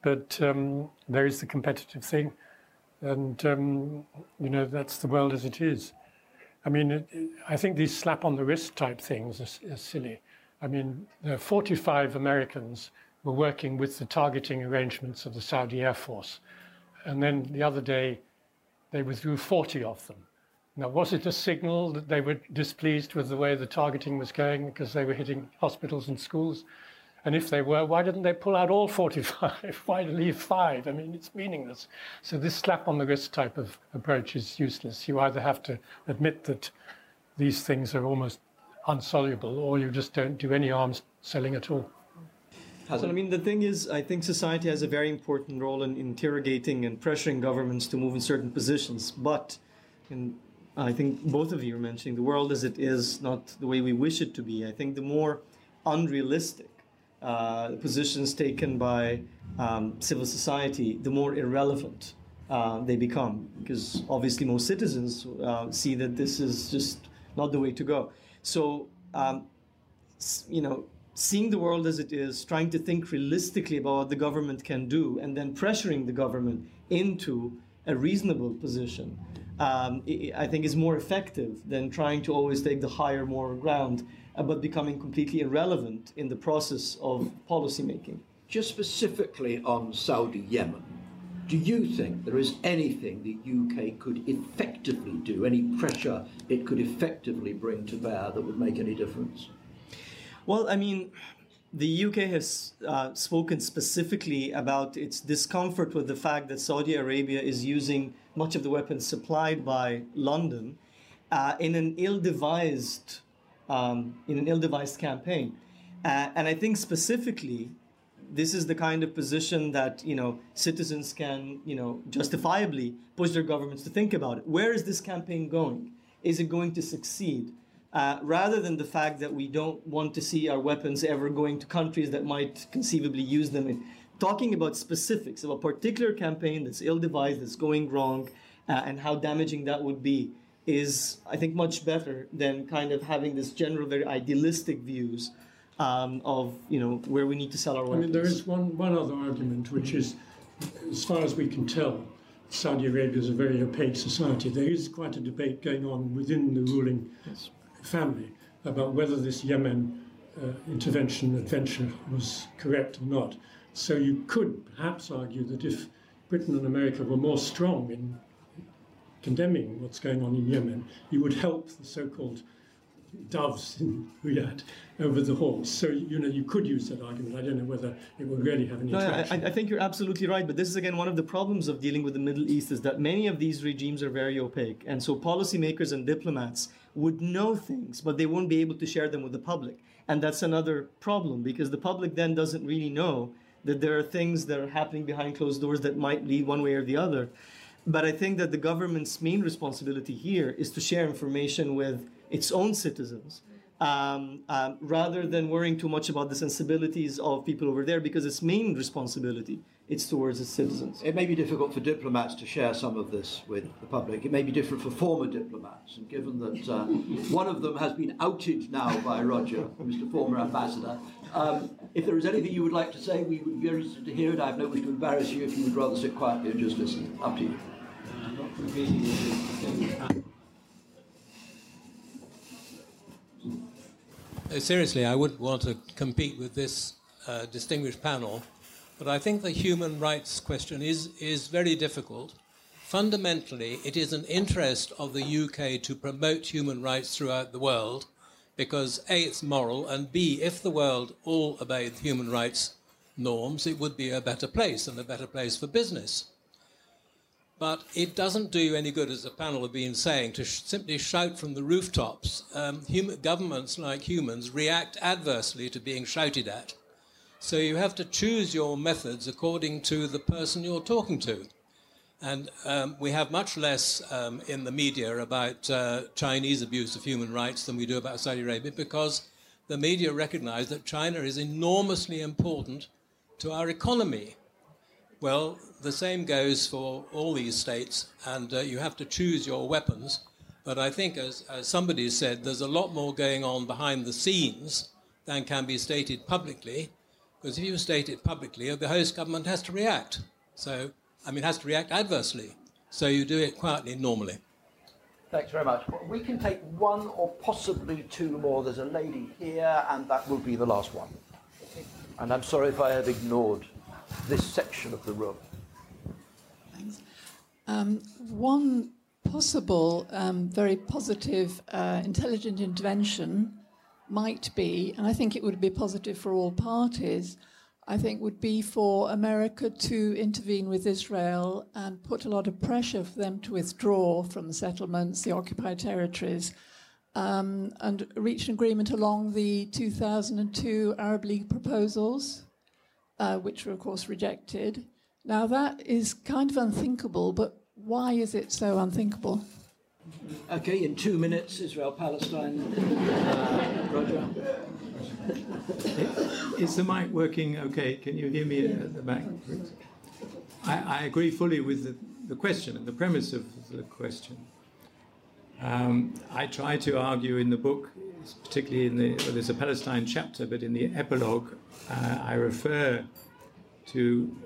but um, there is the competitive thing, and um, you know that's the world as it is. I mean, it, I think these slap on the wrist type things are silly. I mean, 45 Americans were working with the targeting arrangements of the Saudi Air Force, and then the other day they withdrew 40 of them. Now, was it a signal that they were displeased with the way the targeting was going because they were hitting hospitals and schools? And if they were, why didn't they pull out all 45? why leave five? I mean, it's meaningless. So, this slap on the wrist type of approach is useless. You either have to admit that these things are almost unsoluble, or you just don't do any arms selling at all. I mean, the thing is, I think society has a very important role in interrogating and pressuring governments to move in certain positions. But in I think both of you are mentioning the world as it is, not the way we wish it to be. I think the more unrealistic uh, positions taken by um, civil society, the more irrelevant uh, they become. Because obviously, most citizens uh, see that this is just not the way to go. So, um, you know, seeing the world as it is, trying to think realistically about what the government can do, and then pressuring the government into a reasonable position um, I think is more effective than trying to always take the higher, moral ground, but becoming completely irrelevant in the process of policymaking. Just specifically on Saudi Yemen, do you think there is anything the UK could effectively do, any pressure it could effectively bring to bear that would make any difference? Well, I mean, the UK has uh, spoken specifically about its discomfort with the fact that Saudi Arabia is using much of the weapons supplied by London uh, in an ill-devised um, in an ill-devised campaign. Uh, and I think specifically, this is the kind of position that you know citizens can you know justifiably push their governments to think about it. Where is this campaign going? Is it going to succeed? Uh, rather than the fact that we don't want to see our weapons ever going to countries that might conceivably use them in talking about specifics of a particular campaign that's ill-devised, that's going wrong, uh, and how damaging that would be is, I think, much better than kind of having this general, very idealistic views um, of you know where we need to sell our weapons. I mean, there is one one other argument, which is, as far as we can tell, Saudi Arabia is a very opaque society. There is quite a debate going on within the ruling yes. family about whether this Yemen uh, intervention adventure was correct or not. So you could perhaps argue that if Britain and America were more strong in condemning what's going on in Yemen, you would help the so-called doves in Riyadh over the hawks. So you know you could use that argument. I don't know whether it would really have any no. I, I, think you're absolutely right. But this is again one of the problems of dealing with the Middle East is that many of these regimes are very opaque, and so policymakers and diplomats would know things, but they won't be able to share them with the public. And that's another problem because the public then doesn't really know that there are things that are happening behind closed doors that might lead one way or the other. But I think that the government's main responsibility here is to share information with its own citizens. Um, um, rather than worrying too much about the sensibilities of people over there, because its main responsibility is towards its citizens. It may be difficult for diplomats to share some of this with the public. It may be different for former diplomats, and given that uh, one of them has been outed now by Roger, Mr. Former Ambassador, um, if there is anything you would like to say, we would be interested to hear it. I have no wish to embarrass you if you would rather sit quietly and just listen. Up to you. Uh, seriously, I wouldn't want to compete with this uh, distinguished panel, but I think the human rights question is, is very difficult. Fundamentally, it is an interest of the UK to promote human rights throughout the world because A, it's moral, and B, if the world all obeyed human rights norms, it would be a better place and a better place for business. But it doesn't do you any good, as the panel have been saying, to sh- simply shout from the rooftops. Um, hum- governments, like humans, react adversely to being shouted at. So you have to choose your methods according to the person you're talking to. And um, we have much less um, in the media about uh, Chinese abuse of human rights than we do about Saudi Arabia because the media recognize that China is enormously important to our economy. Well, the same goes for all these states, and uh, you have to choose your weapons. But I think, as, as somebody said, there's a lot more going on behind the scenes than can be stated publicly, because if you state it publicly, the host government has to react. So, I mean, has to react adversely. So you do it quietly, normally. Thanks very much. We can take one or possibly two more. There's a lady here, and that will be the last one. And I'm sorry if I have ignored this section of the room. Um, one possible, um, very positive, uh, intelligent intervention might be, and I think it would be positive for all parties, I think would be for America to intervene with Israel and put a lot of pressure for them to withdraw from the settlements, the occupied territories, um, and reach an agreement along the 2002 Arab League proposals uh, which were, of course, rejected. Now, that is kind of unthinkable, but why is it so unthinkable? Okay, in two minutes, Israel Palestine. Uh, Roger. Is the mic working okay? Can you hear me at the back? I, I agree fully with the, the, question and the premise of the question. Um, I try to argue in the book, particularly in the, well, there's a Palestine chapter, but in the epilogue, uh, I refer to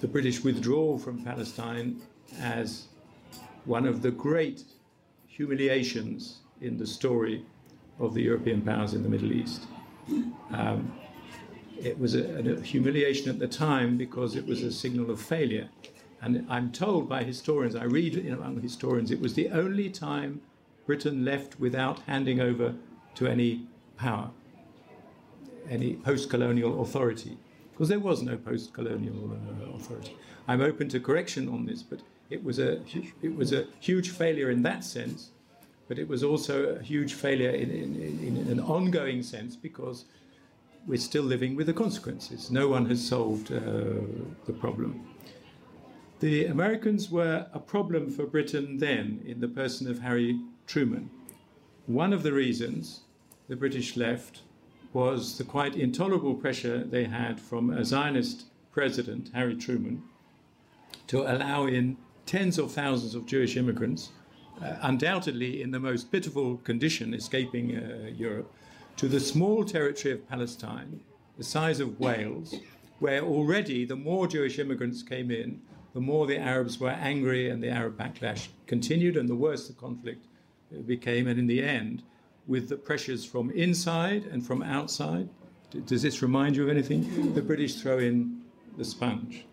the British withdrawal from Palestine as one of the great humiliations in the story of the European powers in the Middle East. Um, it was a, a, humiliation at the time because it was a signal of failure. And I'm told by historians, I read among historians, it was the only time Britain left without handing over to any power any post-colonial authority, because there was no post-colonial uh, authority. I'm open to correction on this, but it was a it was a huge failure in that sense, but it was also a huge failure in, in, in an ongoing sense because we're still living with the consequences. No one has solved uh, the problem. The Americans were a problem for Britain then in the person of Harry Truman. One of the reasons the British left was the quite intolerable pressure they had from a Zionist president, Harry Truman, to allow in tens of thousands of Jewish immigrants, uh, undoubtedly in the most pitiful condition, escaping uh, Europe, to the small territory of Palestine, the size of Wales, where already the more Jewish immigrants came in, the more the Arabs were angry and the Arab backlash continued, and the worse the conflict uh, became. And in the end, with the pressures from inside and from outside. Does this remind you of anything? The British throw in the sponge.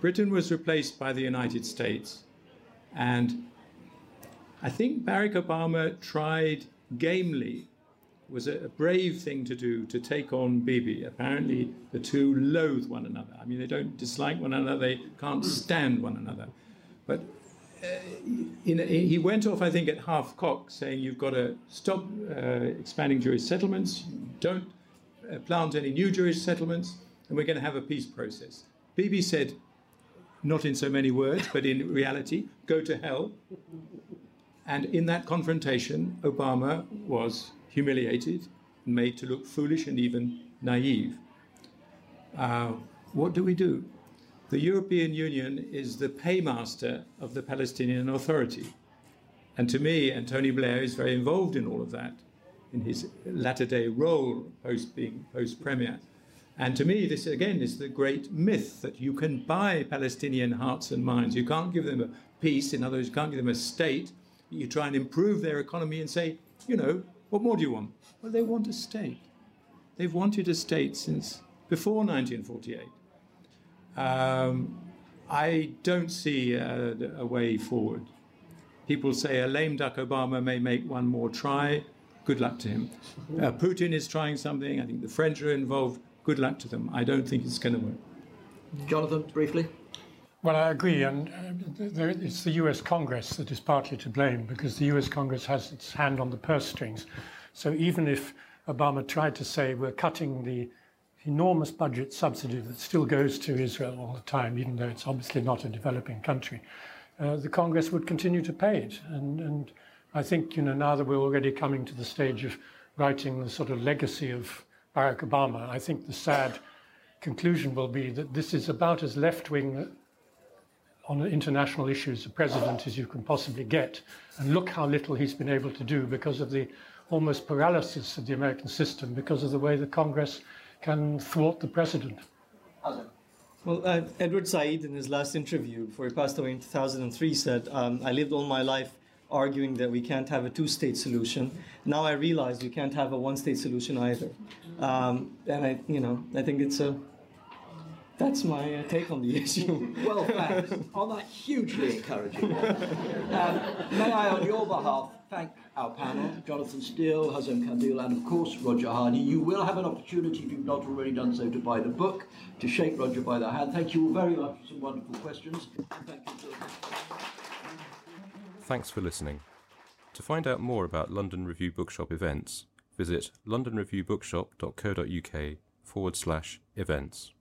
Britain was replaced by the United States, and I think Barack Obama tried gamely, was a brave thing to do to take on Bibi. Apparently, the two loathe one another. I mean, they don't dislike one another, they can't stand one another. But in, in, he went off, I think, at half cock, saying you've got to stop uh, expanding Jewish settlements, don't uh, plant any new Jewish settlements, and we're going to have a peace process. Bibi said, not in so many words, but in reality, go to hell. And in that confrontation, Obama was humiliated, made to look foolish and even naive. Uh, what do we do? The European Union is the paymaster of the Palestinian Authority. And to me, and Tony Blair is very involved in all of that in his latter day role post being post premier. And to me, this again is the great myth that you can buy Palestinian hearts and minds. You can't give them a peace, in other words, you can't give them a state. You try and improve their economy and say, you know, what more do you want? Well, they want a state. They've wanted a state since before 1948. Um, I don't see a, a way forward. People say a lame duck Obama may make one more try. Good luck to him. Uh, Putin is trying something. I think the French are involved. Good luck to them. I don't think it's going to work. Jonathan, briefly. Well, I agree, and uh, there, it's the US Congress that is partly to blame because the US Congress has its hand on the purse strings. So even if Obama tried to say we're cutting the enormous budget subsidy that still goes to Israel all the time, even though it's obviously not a developing country, uh, the Congress would continue to pay it. And, and I think, you know, now that we're already coming to the stage of writing the sort of legacy of Barack Obama, I think the sad conclusion will be that this is about as left wing on international issues a president as you can possibly get. And look how little he's been able to do because of the almost paralysis of the American system, because of the way the Congress can thwart the president. Well, uh, Edward Said, in his last interview before he passed away in 2003, said, um, I lived all my life arguing that we can't have a two state solution. Now I realize we can't have a one state solution either. Um, and I, you know, I think it's a that's my uh, take on the issue. well, thanks. on that hugely encouraging um, may I, on your behalf, thank our panel, Jonathan Steele, Hazem Kandil, and of course Roger Hardy. You will have an opportunity, if you've not already done so, to buy the book, to shake Roger by the hand. Thank you all very much for some wonderful questions. thank Thanks for listening. To find out more about London Review Bookshop events, visit londonreviewbookshop.co.uk forward slash events.